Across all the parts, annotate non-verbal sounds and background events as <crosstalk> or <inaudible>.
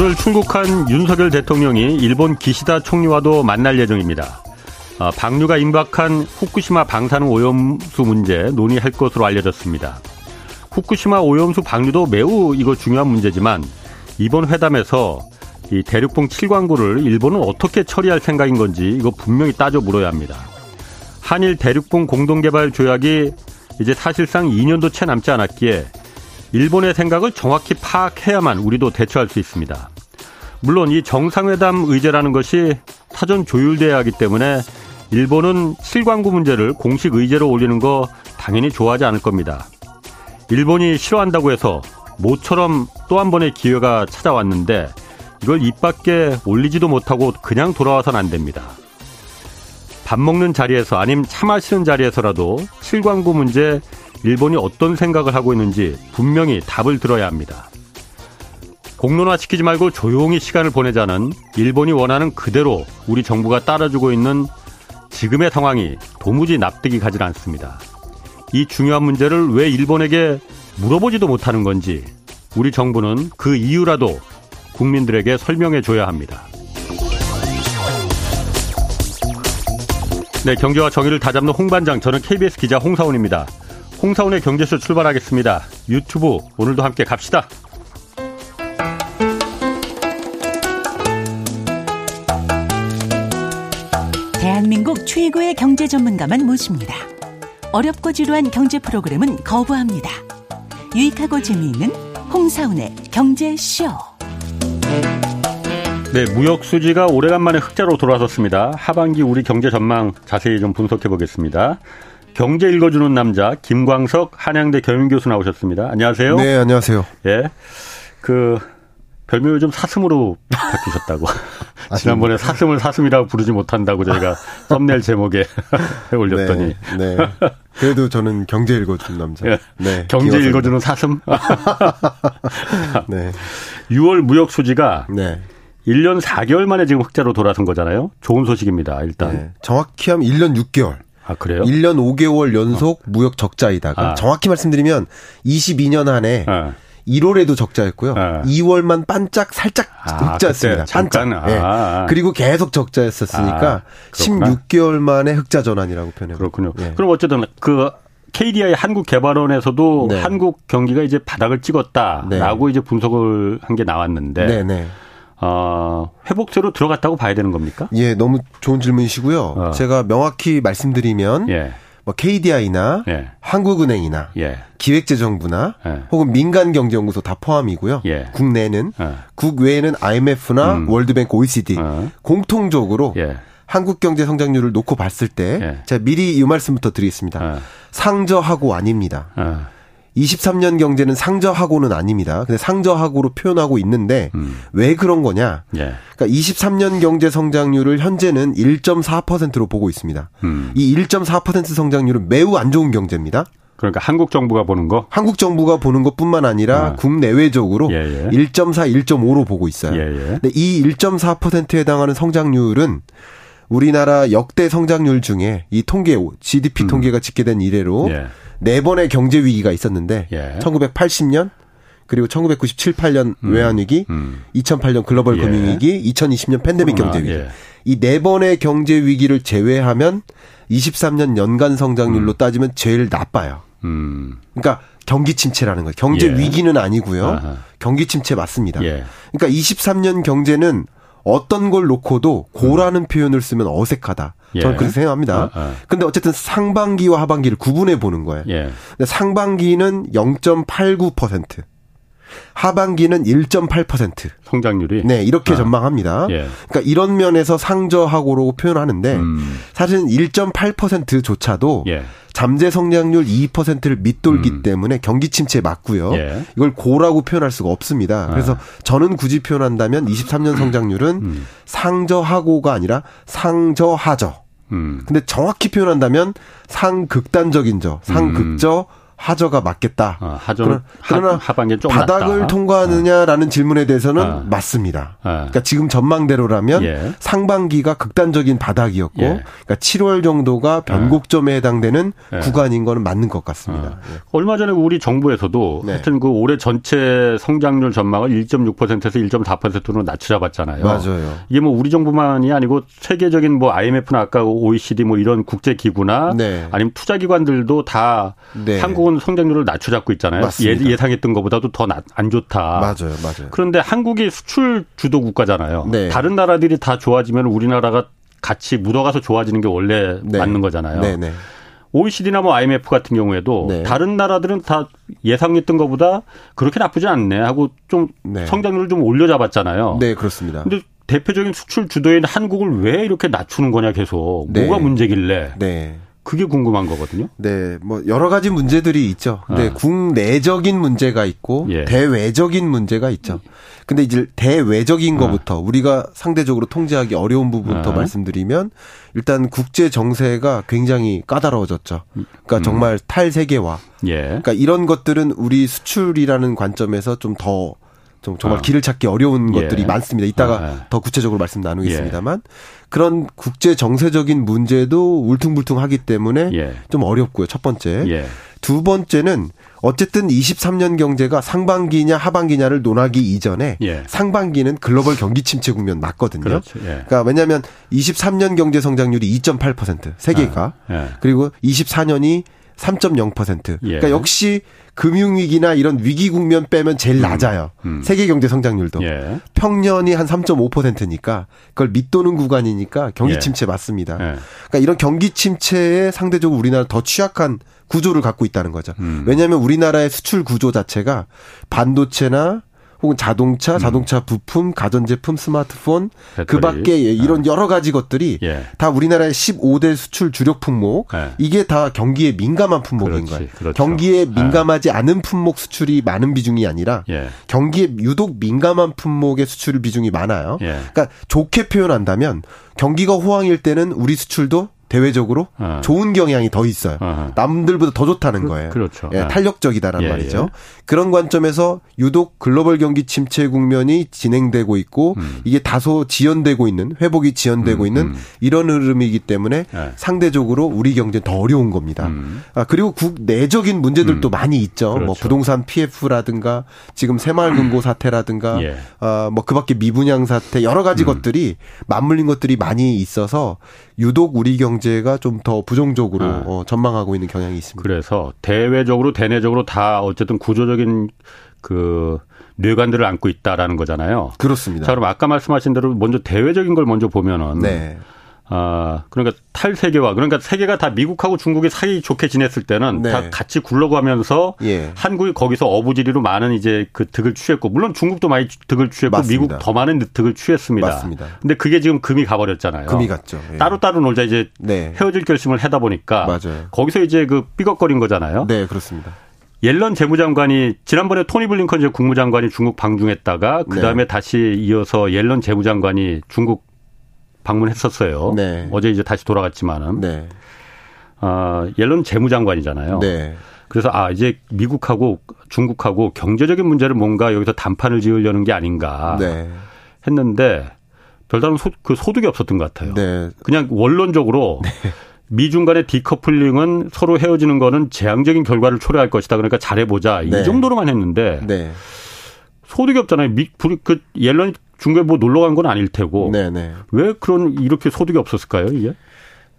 오늘 출국한 윤석열 대통령이 일본 기시다 총리와도 만날 예정입니다. 아, 방류가 임박한 후쿠시마 방사능 오염수 문제 논의할 것으로 알려졌습니다. 후쿠시마 오염수 방류도 매우 이거 중요한 문제지만 이번 회담에서 이 대륙봉 7광구를 일본은 어떻게 처리할 생각인 건지 이거 분명히 따져 물어야 합니다. 한일 대륙봉 공동개발 조약이 이제 사실상 2년도 채 남지 않았기에 일본의 생각을 정확히 파악해야만 우리도 대처할 수 있습니다. 물론 이 정상회담 의제라는 것이 사전 조율돼야 하기 때문에 일본은 7광구 문제를 공식 의제로 올리는 거 당연히 좋아하지 않을 겁니다. 일본이 싫어한다고 해서 모처럼 또 한 번의 기회가 찾아왔는데 이걸 입 밖에 올리지도 못하고 그냥 돌아와선 안 됩니다. 밥 먹는 자리에서 아니면 차 마시는 자리에서라도 7광구 문제 일본이 어떤 생각을 하고 있는지 분명히 답을 들어야 합니다. 공론화 시키지 말고 조용히 시간을 보내자는 일본이 원하는 그대로 우리 정부가 따라주고 있는 지금의 상황이 도무지 납득이 가질 않습니다. 이 중요한 문제를 왜 일본에게 물어보지도 못하는 건지 우리 정부는 그 이유라도 국민들에게 설명해 줘야 합니다. 네, 경제와 정의를 다잡는 홍반장, 저는 KBS 기자 홍사원입니다. 홍사원의 경제쇼 출발하겠습니다. 유튜브 오늘도 함께 갑시다. 대한민국 최고의 경제 전문가만 모십니다. 어렵고 지루한 경제 프로그램은 거부합니다. 유익하고 재미있는 홍사운의 경제쇼. 네, 무역 수지가 오래간만에 흑자로 돌아섰습니다. 하반기 우리 경제 전망 자세히 좀 분석해 보겠습니다. 경제 읽어주는 남자 김광석 한양대 경영교수 나오셨습니다. 안녕하세요. 네, 안녕하세요. 예, 그 별명을 좀 사슴으로 바뀌셨다고. <laughs> <laughs> 지난번에 사슴을 사슴이라고 부르지 못한다고 저희가 썸네일 제목에 <laughs> 올렸더니. 네, 네. 그래도 저는 경제 읽어주는 남자. 네. 네 경제. 읽어주는 사슴. 네. 6월 무역 수지가 네. 1년 4개월 만에 지금 흑자로 돌아선 거잖아요. 좋은 소식입니다, 일단. 네. 정확히 하면 1년 6개월. 아, 그래요? 1년 5개월 연속 어. 무역 적자이다가 아. 정확히 말씀드리면 22년 한해 어. 1월에도 적자였고요. 어. 2월만 반짝 살짝 아, 흑자였습니다. 반짝. 아. 네. 그리고 계속 적자였었으니까 아, 16개월 만에 흑자 전환이라고 표현해요. 그렇군요. 네. 그럼 어쨌든 그 KDI 한국개발원에서도 네. 한국 경기가 이제 바닥을 찍었다라고 네. 이제 분석을 한 게 나왔는데 네, 네. 어, 회복세로 들어갔다고 봐야 되는 겁니까? 예, 너무 좋은 질문이시고요. 어. 제가 명확히 말씀드리면 예. 뭐 KDI나 예. 한국은행이나 예. 기획재정부나 예. 혹은 민간경제연구소 다 포함이고요. 예. 국내는 어. 국외에는 IMF나 음. 월드뱅크, OECD 어. 공통적으로 예. 한국 경제 성장률을 놓고 봤을 때 예. 제가 미리 이 말씀부터 드리겠습니다. 어. 상저하고 아닙니다. 23년 경제는 상저하고는 아닙니다. 근데 상저하고로 표현하고 있는데 음. 왜 그런 거냐? 예. 그러니까 23년 경제 성장률을 현재는 1.4%로 보고 있습니다. 음. 이 1.4% 성장률은 매우 안 좋은 경제입니다. 그러니까 한국 정부가 보는 거? 한국 정부가 보는 것뿐만 아니라 아. 국내외적으로 예 예. 1.4, 1.5로 보고 있어요. 예예. 근데 이 1.4%에 해당하는 성장률은 우리나라 역대 성장률 중에 이 통계 GDP 음. 통계가 집계된 이래로 예. 네 번의 경제 위기가 있었는데 예. 1980년 그리고 1997, 8년 음. 외환 위기, 음. 2008년 글로벌 예. 금융 위기, 2020년 팬데믹 경제 위기. 예. 이네 번의 경제 위기를 제외하면 23년 연간 성장률로 음. 따지면 제일 나빠요. 음. 그러니까 경기 침체라는 거예요. 경제 예. 위기는 아니고요. 아하. 경기 침체 맞습니다. 예. 그러니까 23년 경제는 어떤 걸 놓고도 고라는 음. 표현을 쓰면 어색하다. 예. 저는 그렇게 생각합니다. 어, 어. 근데 어쨌든 상반기와 하반기를 구분해 보는 거예요. 예. 근데 상반기는 0.89%. 하반기는 1.8%. 성장률이? 네, 이렇게 아. 전망합니다. 예. 그러니까 이런 면에서 상저하고로 표현하는데 음. 사실은 1.8%조차도 예. 잠재 성장률 2%를 밑돌기 음. 때문에 경기 침체에 맞고요. 예. 이걸 고라고 표현할 수가 없습니다. 그래서 아. 저는 굳이 표현한다면 23년 성장률은 음. 상저하고가 아니라 상저하저. 음. 근데 정확히 표현한다면 상극단적인 저, 상극저, 하저가 맞겠다. 어, 하저 그러나 하 반기 좀 바닥을 낮다. 통과하느냐라는 어. 질문에 대해서는 어. 맞습니다. 어. 그러니까 지금 전망대로라면 예. 상반기가 극단적인 바닥이었고, 예. 그러니까 7월 정도가 변곡점에 해당되는 예. 구간인 거는 맞는 것 같습니다. 어. 예. 얼마 전에 우리 정부에서도 네. 하여튼 그 올해 전체 성장률 전망을 1.6%에서 1.4%로 낮춰잡았잖아요. 맞아요. 이게 뭐 우리 정부만이 아니고 세계적인 뭐 IMF나 아까 OECD 뭐 이런 국제 기구나 네. 아니면 투자 기관들도 다 네. 한국 한국은 성장률을 낮춰잡고 있잖아요. 맞습니다. 예, 상했던 것보다도 더 안 좋다. 맞아요, 맞아요. 그런데 한국이 수출 주도 국가잖아요. 네. 다른 나라들이 다 좋아지면 우리나라가 같이 묻어가서 좋아지는 게 원래 네. 맞는 거잖아요. 네, 네. OECD나 뭐 IMF 같은 경우에도 네. 다른 나라들은 다 예상했던 것보다 그렇게 나쁘지 않네 하고 좀 네. 성장률을 좀 올려잡았잖아요. 네, 그렇습니다. 근데 대표적인 수출 주도인 한국을 왜 이렇게 낮추는 거냐 계속 네. 뭐가 문제길래? 네. 그게 궁금한 거거든요. 네, 뭐 여러 가지 문제들이 있죠. 근데 아. 국내적인 문제가 있고 예. 대외적인 문제가 있죠. 근데 이제 대외적인 아. 것부터 우리가 상대적으로 통제하기 어려운 부분부터 아. 말씀드리면 일단 국제 정세가 굉장히 까다로워졌죠. 그러니까 음. 정말 탈세계화. 예. 그러니까 이런 것들은 우리 수출이라는 관점에서 좀더 좀 정말 아. 길을 찾기 어려운 예. 것들이 많습니다. 이따가 아, 아. 더 구체적으로 말씀 나누겠습니다만 예. 그런 국제 정세적인 문제도 울퉁불퉁하기 때문에 예. 좀 어렵고요. 첫 번째. 예. 두 번째는 어쨌든 23년 경제가 상반기냐 하반기냐를 논하기 이전에 예. 상반기는 글로벌 경기 침체 국면 맞거든요. 그렇죠. 예. 그러니까 왜냐하면 23년 경제 성장률이 2.8% 세계가 아, 예. 그리고 24년이 3.0%. 예. 그러니까 역시 금융위기나 이런 위기 국면 빼면 제일 음. 낮아요. 음. 세계 경제 성장률도. 예. 평년이 한 3.5%니까 그걸 밑도는 구간이니까 경기 예. 침체 맞습니다. 예. 그러니까 이런 경기 침체에 상대적으로 우리나라 더 취약한 구조를 갖고 있다는 거죠. 음. 왜냐하면 우리나라의 수출 구조 자체가 반도체나 혹은 자동차, 음. 자동차 부품, 가전제품, 스마트폰. 그 밖에 이런 아. 여러 가지 것들이 예. 다 우리나라의 15대 수출 주력 품목, 예. 이게 다 경기에 민감한 품목인 그렇지, 거예요. 그렇죠. 경기에 예. 민감하지 예. 않은 품목 수출이 많은 비중이 아니라 예. 경기에 유독 민감한 품목의 수출 비중이 많아요. 예. 그러니까 좋게 표현한다면 경기가 호황일 때는 우리 수출도 대외적으로 어. 좋은 경향이 더 있어요. 어 남들보다 더 좋다는 그, 거예요. 그렇죠. 예, 예. 탄력적이다라는 예, 말이죠. 예. 그런 관점에서 유독 글로벌 경기 침체 국면이 진행되고 있고 음. 이게 다소 지연되고 있는 회복이 지연되고 음, 있는 음. 이런 흐름이기 때문에 예. 상대적으로 우리 경제는 더 어려운 겁니다. 음. 아, 그리고 국내적인 문제들도 음. 많이 있죠. 뭐 그렇죠. 뭐 부동산 PF라든가 지금 새마을금고 사태라든가 예. 아, 뭐 그밖에 미분양 사태 여러 가지 음. 것들이 맞물린 것들이 많이 있어서 유독 우리 경제가 좀 더 부정적으로 네. 어, 전망하고 있는 경향이 있습니다. 그래서 대외적으로 대내적으로 다 어쨌든 구조적 인 그 뇌관들을 안고 있다라는 거잖아요. 그렇습니다. 자, 그럼 아까 말씀하신 대로 먼저 대외적인 걸 먼저 보면은 네. 아, 그러니까 탈세계화. 그러니까 세계가 다 미국하고 중국이 사이 좋게 지냈을 때는 네. 다 같이 굴러가면서 예. 한국이 거기서 어부지리로 많은 이제 그 득을 취했고 물론 중국도 많이 득을 취했고 맞습니다. 미국 더 많은 득을 취했습니다. 맞습니다. 근데 그게 지금 금이 가버렸잖아요. 금이 갔죠. 예. 따로따로 놀자 이제 네. 헤어질 결심을 하다 보니까 맞아요. 거기서 이제 그 삐걱거린 거잖아요. 네, 그렇습니다. 옐런 재무장관이 지난번에 토니 블링컨 국무장관이 중국 방중했다가 그 다음에 네. 다시 이어서 옐런 재무장관이 중국 방문했었어요. 네. 어제 이제 다시 돌아갔지만은. 네. 아, 옐런 재무장관이잖아요. 네. 그래서 아 이제 미국하고 중국하고 경제적인 문제를 뭔가 여기서 단판을 지으려는 게 아닌가 네. 했는데 별다른 소, 그 소득이 없었던 것 같아요. 네. 그냥 원론적으로 네. 미중 간의 디커플링은 서로 헤어지는 거는 재앙적인 결과를 초래할 것이다. 그러니까 잘해보자. 이 네. 정도로만 했는데 네. 소득이 없잖아요. 미, 그 옐런이 중국에 뭐 놀러 간 건 아닐 테고. 네네. 네. 왜 그런 이렇게 소득이 없었을까요, 이게?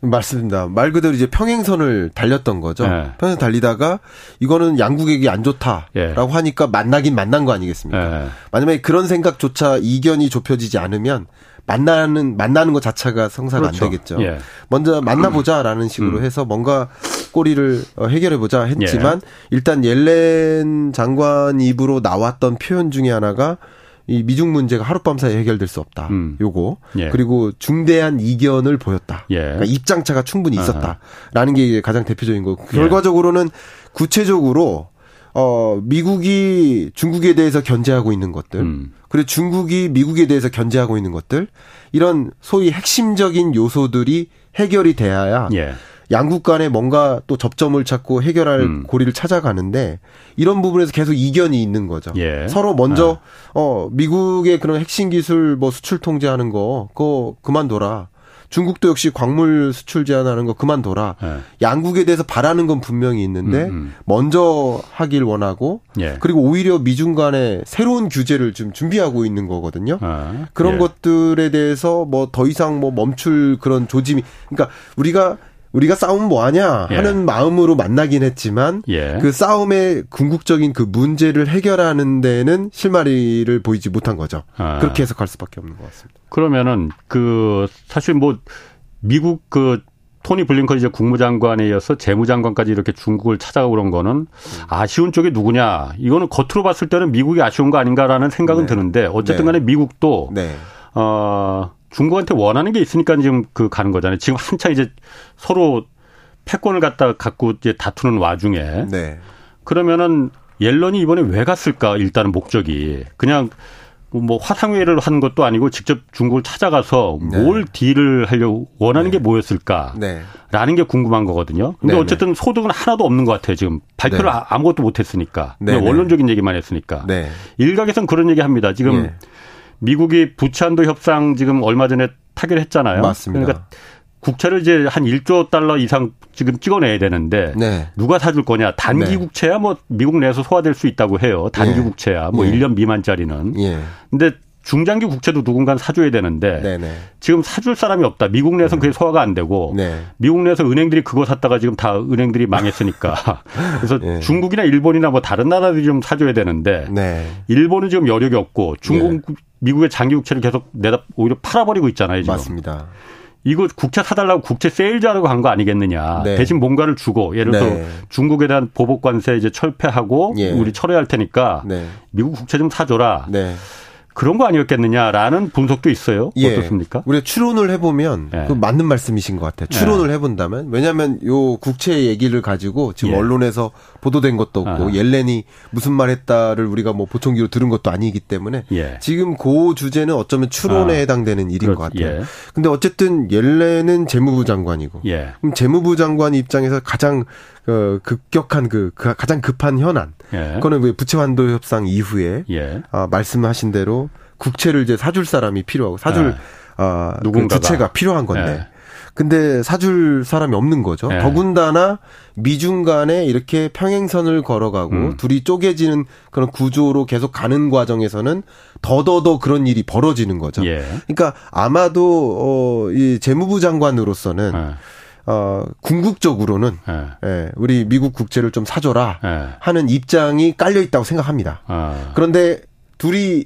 맞습니다. 말 그대로 이제 평행선을 달렸던 거죠. 네. 평행선 달리다가 이거는 양국에게 안 좋다라고 네. 하니까 만나긴 만난 거 아니겠습니까? 네. 만약에 그런 생각조차 이견이 좁혀지지 않으면 만나는 만나는 것 자체가 성사가 그렇죠. 안 되겠죠. 예. 먼저 만나보자라는 식으로 음. 해서 뭔가 꼬리를 어, 해결해 보자 했지만 예. 일단 옐렌 장관 입으로 나왔던 표현 중에 하나가 이 미중 문제가 하룻밤 사이에 해결될 수 없다. 음. 요거. 예. 그리고 중대한 이견을 보였다. 예. 그러니까 입장차가 충분히 있었다라는 게 가장 대표적인 거고. 예. 결과적으로는 구체적으로 어 미국이 중국에 대해서 견제하고 있는 것들. 음. 그리고 중국이 미국에 대해서 견제하고 있는 것들. 이런 소위 핵심적인 요소들이 해결이 돼야 예. 양국 간에 뭔가 또 접점을 찾고 해결할 음. 고리를 찾아가는데 이런 부분에서 계속 이견이 있는 거죠. 예. 서로 먼저 아. 어 미국의 그런 핵심 기술 뭐 수출 통제하는 거 그거 그만둬라. 중국도 역시 광물 수출 제한하는 거 그만둬라. 네. 양국에 대해서 바라는 건 분명히 있는데 음, 음. 먼저 하길 원하고 예. 그리고 오히려 미중 간에 새로운 규제를 좀 준비하고 있는 거거든요. 아, 그런 예. 것들에 대해서 뭐 더 이상 뭐 멈출 그런 조짐이 그러니까 우리가 우리가 싸움 뭐 하냐 예. 하는 예. 마음으로 만나긴 했지만 예. 그 싸움의 궁극적인 그 문제를 해결하는 데는 실마리를 보이지 못한 거죠. 아. 그렇게 해석할 수밖에 없는 것 같습니다. 그러면은 그 사실 뭐 미국 그 토니 블링컨 이제 국무장관에 이어서 재무장관까지 이렇게 중국을 찾아가고 그런 거는 아쉬운 쪽이 누구냐? 이거는 겉으로 봤을 때는 미국이 아쉬운 거 아닌가라는 생각은 네. 드는데 어쨌든 간에 네. 미국도 네. 어 중국한테 원하는 게 있으니까 지금 그 가는 거잖아요. 지금 한창 이제 서로 패권을 갖다 갖고 이제 다투는 와중에 네. 그러면은 옐런이 이번에 왜 갔을까? 일단은 목적이 그냥 뭐 화상회의를 하는 것도 아니고 직접 중국을 찾아가서 네. 뭘 딜을 하려고 원하는 네. 게 뭐였을까라는 네. 게 궁금한 거거든요. 근데 네, 네. 어쨌든 소득은 하나도 없는 것 같아요. 지금 발표를 네. 아무것도 못 했으니까 그냥 원론적인 얘기만 했으니까 일각에선 그런 얘기 합니다. 지금 예. 미국이 부채한도 협상 지금 얼마 전에 타결했잖아요. 맞습니다. 그러니까 국채를 이제 한 1조 달러 이상 지금 찍어내야 되는데 네. 누가 사줄 거냐? 단기 네. 국채야 뭐 미국 내에서 소화될 수 있다고 해요. 단기 예. 국채야 뭐 예. 1년 미만짜리는. 예. 근데 중장기 국채도 누군가 사줘야 되는데 네네. 네. 지금 사줄 사람이 없다. 미국 내에서는 그게 소화가 안 되고 네. 미국 내에서 은행들이 그거 샀다가 지금 다 은행들이 망했으니까 <laughs> 그래서 네. 중국이나 일본이나 뭐 다른 나라들이 좀 사줘야 되는데 네. 일본은 지금 여력이 없고 중국 네. 미국의 장기 국채를 계속 내다 오히려 팔아버리고 있잖아요. 지금. 맞습니다. 이거 국채 사달라고 국채 세일즈하려고 한거 아니겠느냐. 네. 대신 뭔가를 주고 예를 들어서 네. 중국에 대한 보복 관세 이제 철폐하고 예. 우리 철회할 테니까 네. 미국 국채 좀 사줘라. 네. 그런 거 아니었겠느냐라는 분석도 있어요. 예. 어떻습니까? 우리가 추론을 해보면 예. 그 맞는 말씀이신 것 같아요. 추론을 예. 해본다면 왜냐하면 요 국채 얘기를 가지고 지금 예. 언론에서 보도된 것도 없고 아. 옐렌이 무슨 말했다를 우리가 뭐 보청기로 들은 것도 아니기 때문에 예. 지금 그 주제는 어쩌면 추론에 아. 해당되는 일인 그렇, 것 같아요. 예. 근데 어쨌든 옐렌은 재무부 장관이고 그럼 재무부 장관 입장에서 가장 그 급격한 그, 그 가장 급한 현안. 예. 그거는 왜 부채 환도 협상 이후에 예. 아, 말씀하신 대로 국채를 이제 사줄 사람이 필요하고 사줄 예. 아, 누군가 그 부채가 필요한 건데. 예. 근데 사줄 사람이 없는 거죠. 예. 더군다나 미중 간에 이렇게 평행선을 걸어가고 음. 둘이 쪼개지는 그런 구조로 계속 가는 과정에서는 더더더 그런 일이 벌어지는 거죠. 예. 그러니까 아마도 어, 이 재무부 장관으로서는 예. 어, 궁극적으로는 네. 예, 우리 미국 국채를 좀 사줘라 네. 하는 입장이 깔려 있다고 생각합니다. 아. 그런데 둘이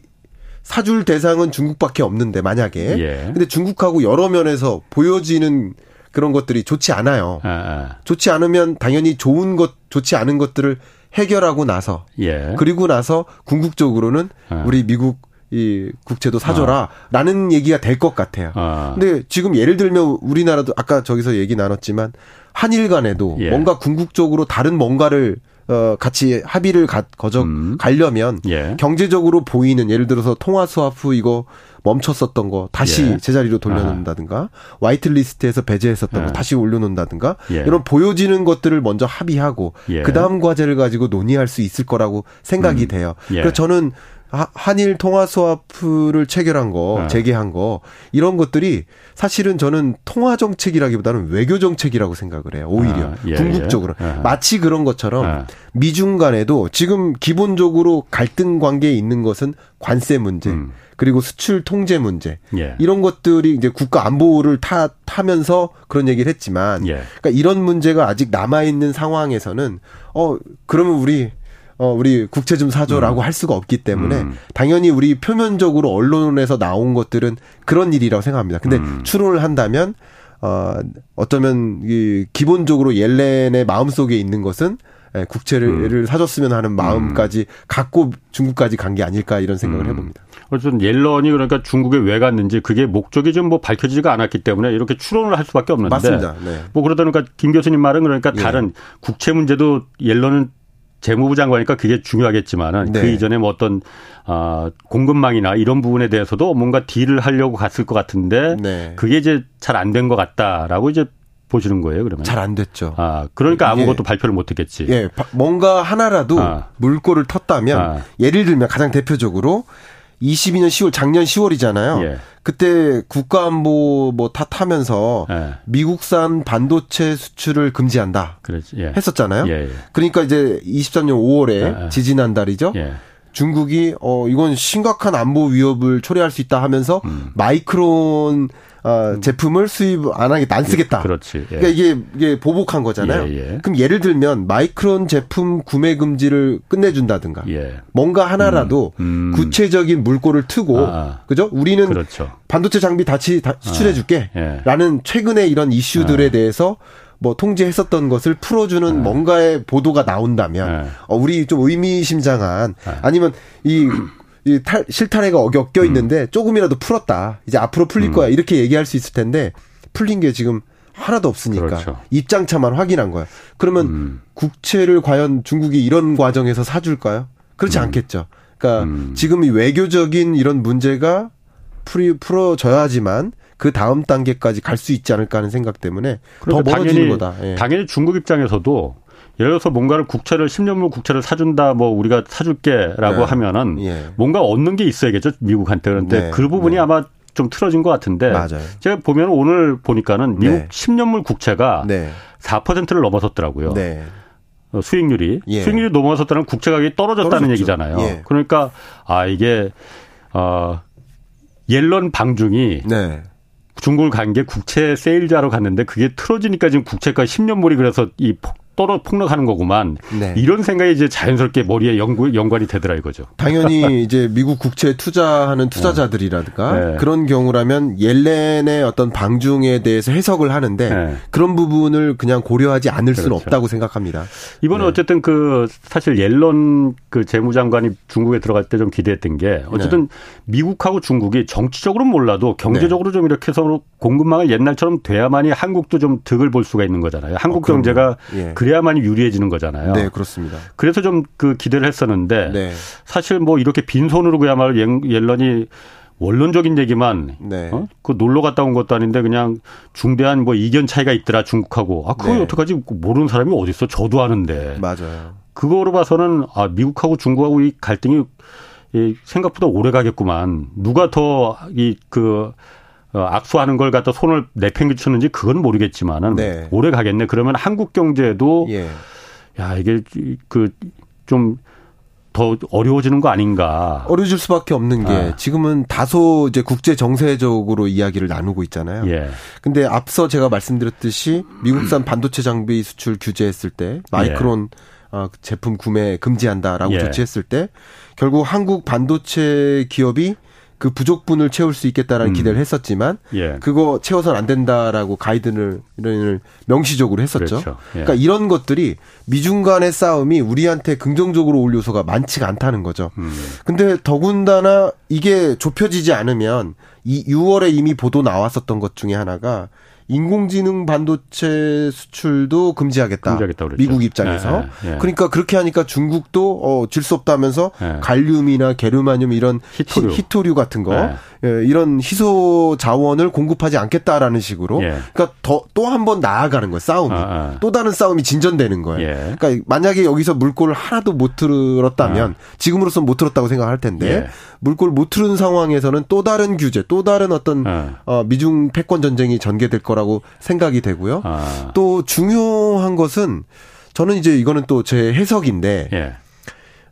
사줄 대상은 중국밖에 없는데 만약에 예. 근데 중국하고 여러 면에서 보여지는 그런 것들이 좋지 않아요. 아, 아. 좋지 않으면 당연히 좋은 것 좋지 않은 것들을 해결하고 나서 예. 그리고 나서 궁극적으로는 아. 우리 미국 이 국채도 사줘라라는 어. 얘기가 될 것 같아요. 어. 근데 지금 예를 들면 우리나라도 아까 저기서 얘기 나눴지만 한일 간에도 예. 뭔가 궁극적으로 다른 뭔가를 어 같이 합의를 가, 거저 음. 가려면 예. 경제적으로 보이는 예를 들어서 통화 스와프 이거 멈췄었던 거 다시 예. 제자리로 돌려놓는다든가 아. 화이트 리스트에서 배제했었던 예. 거 다시 올려놓는다든가 예. 이런 보여지는 것들을 먼저 합의하고 예. 그 다음 과제를 가지고 논의할 수 있을 거라고 생각이 음. 돼요. 예. 그래서 저는 한일 통화 스와프를 체결한 거, 네. 재개한 거 이런 것들이 사실은 저는 통화 정책이라기보다는 외교 정책이라고 생각을 해요. 오히려 아, 예, 궁극적으로 예. 마치 그런 것처럼 아. 미중 간에도 지금 기본적으로 갈등 관계에 있는 것은 관세 문제. 음. 그리고 수출 통제 문제 예. 이런 것들이 이제 국가 안보를 타 타면서 그런 얘기를 했지만 예. 그러니까 이런 문제가 아직 남아 있는 상황에서는 어 그러면 우리 어, 우리 국채 좀 사줘라고 음. 할 수가 없기 때문에 음. 당연히 우리 표면적으로 언론에서 나온 것들은 그런 일이라고 생각합니다. 근데 음. 추론을 한다면 어, 어쩌면 이 기본적으로 옐렌의 마음속에 있는 것은 예, 국채를 음. 사줬으면 하는 마음까지 음. 갖고 중국까지 간 게 아닐까 이런 생각을 음. 해봅니다. 어쨌든 옐런이 그러니까 중국에 왜 갔는지 그게 목적이 좀 뭐 밝혀지지가 않았기 때문에 이렇게 추론을 할 수밖에 없는데. 맞습니다. 네. 뭐 그러다 보니까 김 교수님 말은 그러니까 네. 다른 국채 문제도 옐런은 재무부 장관이니까 그게 중요하겠지만은 그 네. 그 이전에 뭐 어떤 아 공급망이나 이런 부분에 대해서도 뭔가 딜을 하려고 갔을 것 같은데 네. 그게 이제 잘 안 된 것 같다라고 이제 보시는 거예요, 그러면? 잘 안 됐죠. 아, 그러니까 아무것도 예. 발표를 못 했겠지. 예. 뭔가 하나라도 아. 물꼬를 텄다면 아. 예를 들면 가장 대표적으로 22년 10월 작년 10월이잖아요. 예. 그때 국가안보 뭐 탓하면서 예. 미국산 반도체 수출을 금지한다. 그렇지. 예. 했었잖아요. 예, 예. 그러니까 이제 23년 5월에 지지난 달이죠. 중국이 어 이건 심각한 안보 위협을 초래할 수 있다 하면서 음. 마이크론 어, 제품을 수입 안 하겠다, 안 쓰겠다. 그렇지. 예. 그러니까 이게, 이게 보복한 거잖아요. 예, 예. 그럼 예를 들면 마이크론 제품 구매 금지를 끝내준다든가. 예. 뭔가 하나라도 음, 음. 구체적인 물꼬를 트고, 아, 아. 그죠? 우리는 그렇죠. 반도체 장비 다치 다 수출해줄게. 아, 예. 라는 최근에 이런 이슈들에 아. 대해서 뭐 통제했었던 것을 풀어주는 네. 뭔가의 보도가 나온다면 네. 어, 우리 좀 의미심장한 네. 아니면 이 이 탈, 실탄회가 엮여 음. 있는데 음. 조금이라도 풀었다. 이제 앞으로 풀릴 음. 거야. 이렇게 얘기할 수 있을 텐데 풀린 게 지금 하나도 없으니까 그렇죠. 입장차만 확인한 거야. 그러면 음. 국채를 과연 중국이 이런 과정에서 사줄까요? 그렇지 음. 않겠죠. 그러니까 음. 지금 이 외교적인 이런 문제가 풀이 풀어져야지만 그 다음 단계까지 갈 수 있지 않을까 하는 생각 때문에 그러니까 더 멀어지는 당연히, 거다. 예. 당연히 중국 입장에서도 예를 들어서 뭔가를 국채를 10년물 국채를 사준다 뭐 우리가 사줄게라고 네. 하면은 예. 뭔가 얻는 게 있어야겠죠 미국한테 그런데 네. 그 부분이 네. 아마 좀 틀어진 것 같은데 맞아요. 제가 보면 오늘 보니까는 미국 네. 10년물 국채가 네. 4%를 넘어섰더라고요. 네. 어, 수익률이 예. 수익률이 넘어섰다는 국채 가격이 떨어졌다는 떨어졌죠. 얘기잖아요. 예. 그러니까 아 이게 어 옐런 방중이 네. 중국을 간 게 국채 세일자로 갔는데 그게 틀어지니까 지금 국채가 10년물이 그래서 이 폭, 떨어 폭락하는 거구만. 네. 이런 생각이 이제 자연스럽게 머리에 연구, 연관이 되더라 이거죠. 당연히 <laughs> 이제 미국 국채 투자하는 투자자들이라든가 네. 그런 경우라면 옐렌의 어떤 방중에 대해서 해석을 하는데 네. 그런 부분을 그냥 고려하지 않을 수는 그렇죠. 없다고 생각합니다. 이번에 네. 어쨌든 그 사실 옐런 그 재무장관이 중국에 들어갈 때 좀 기대했던 게 어쨌든 네. 미국하고 중국이 정치적으로는 몰라도 경제적으로 좀 이렇게 해서 공급망을 옛날처럼 돼야만이 한국도 좀 득을 볼 수가 있는 거잖아요. 한국 어, 경제가 예. 그래야만이 유리해지는 거잖아요. 네, 그렇습니다. 그래서 좀 그 기대를 했었는데 네. 사실 뭐 이렇게 빈손으로 그야말로 옐런이 원론적인 얘기만 네. 어? 그 놀러 갔다 온 것도 아닌데 그냥 중대한 뭐 이견 차이가 있더라 중국하고 아 그거 네. 어떡하지 모르는 사람이 어디 있어 저도 아는데 맞아요. 그거로 봐서는 아 미국하고 중국하고 이 갈등이 이 생각보다 오래 가겠구만 누가 더 이그 어, 악수하는 걸 갖다 손을 내팽개쳤는지 그건 모르겠지만은 네. 오래 가겠네. 그러면 한국 경제도 예. 야 이게 그좀 더 어려워지는 거 아닌가. 어려질 수밖에 없는 게 아. 지금은 다소 이제 국제 정세적으로 이야기를 나누고 있잖아요. 예. 근데 앞서 제가 말씀드렸듯이 미국산 반도체 장비 수출 규제했을 때 마이크론 예. 어, 제품 구매 금지한다라고 예. 조치했을 때 결국 한국 반도체 기업이 그 부족분을 채울 수 있겠다라는 음. 기대를 했었지만 예. 그거 채워서는 안 된다라고 가이드를 명시적으로 했었죠. 그렇죠. 예. 그러니까 이런 것들이 미중 간의 싸움이 우리한테 긍정적으로 올 요소가 많지가 않다는 거죠. 음. 근데 더군다나 이게 좁혀지지 않으면 이 6월에 이미 보도 나왔었던 것 중에 하나가 인공지능 반도체 수출도 금지하겠다. 미국 입장에서. 예, 예, 예. 그러니까 그렇게 하니까 중국도 어, 질 수 없다면서 예. 갈륨이나 게르마늄 이런 히토류, 히, 토류 같은 거 예. 예, 이런 희소 자원을 공급하지 않겠다라는 식으로. 그러니까 더 또 한 번 나아가는 거예요. 싸움이. 아, 아. 또 다른 싸움이 진전되는 거예요. 그러니까 만약에 여기서 물꼬를 하나도 못 틀었다면 아. 지금으로서는 못 틀었다고 생각할 텐데 물꼬를 못 틀은 상황에서는 또 다른 규제, 또 다른 어떤 어, 미중 패권 전쟁이 전개될 거라고 거라고 생각이 되고요. 아. 또 중요한 것은 저는 이제 이거는 또 제 해석인데 예.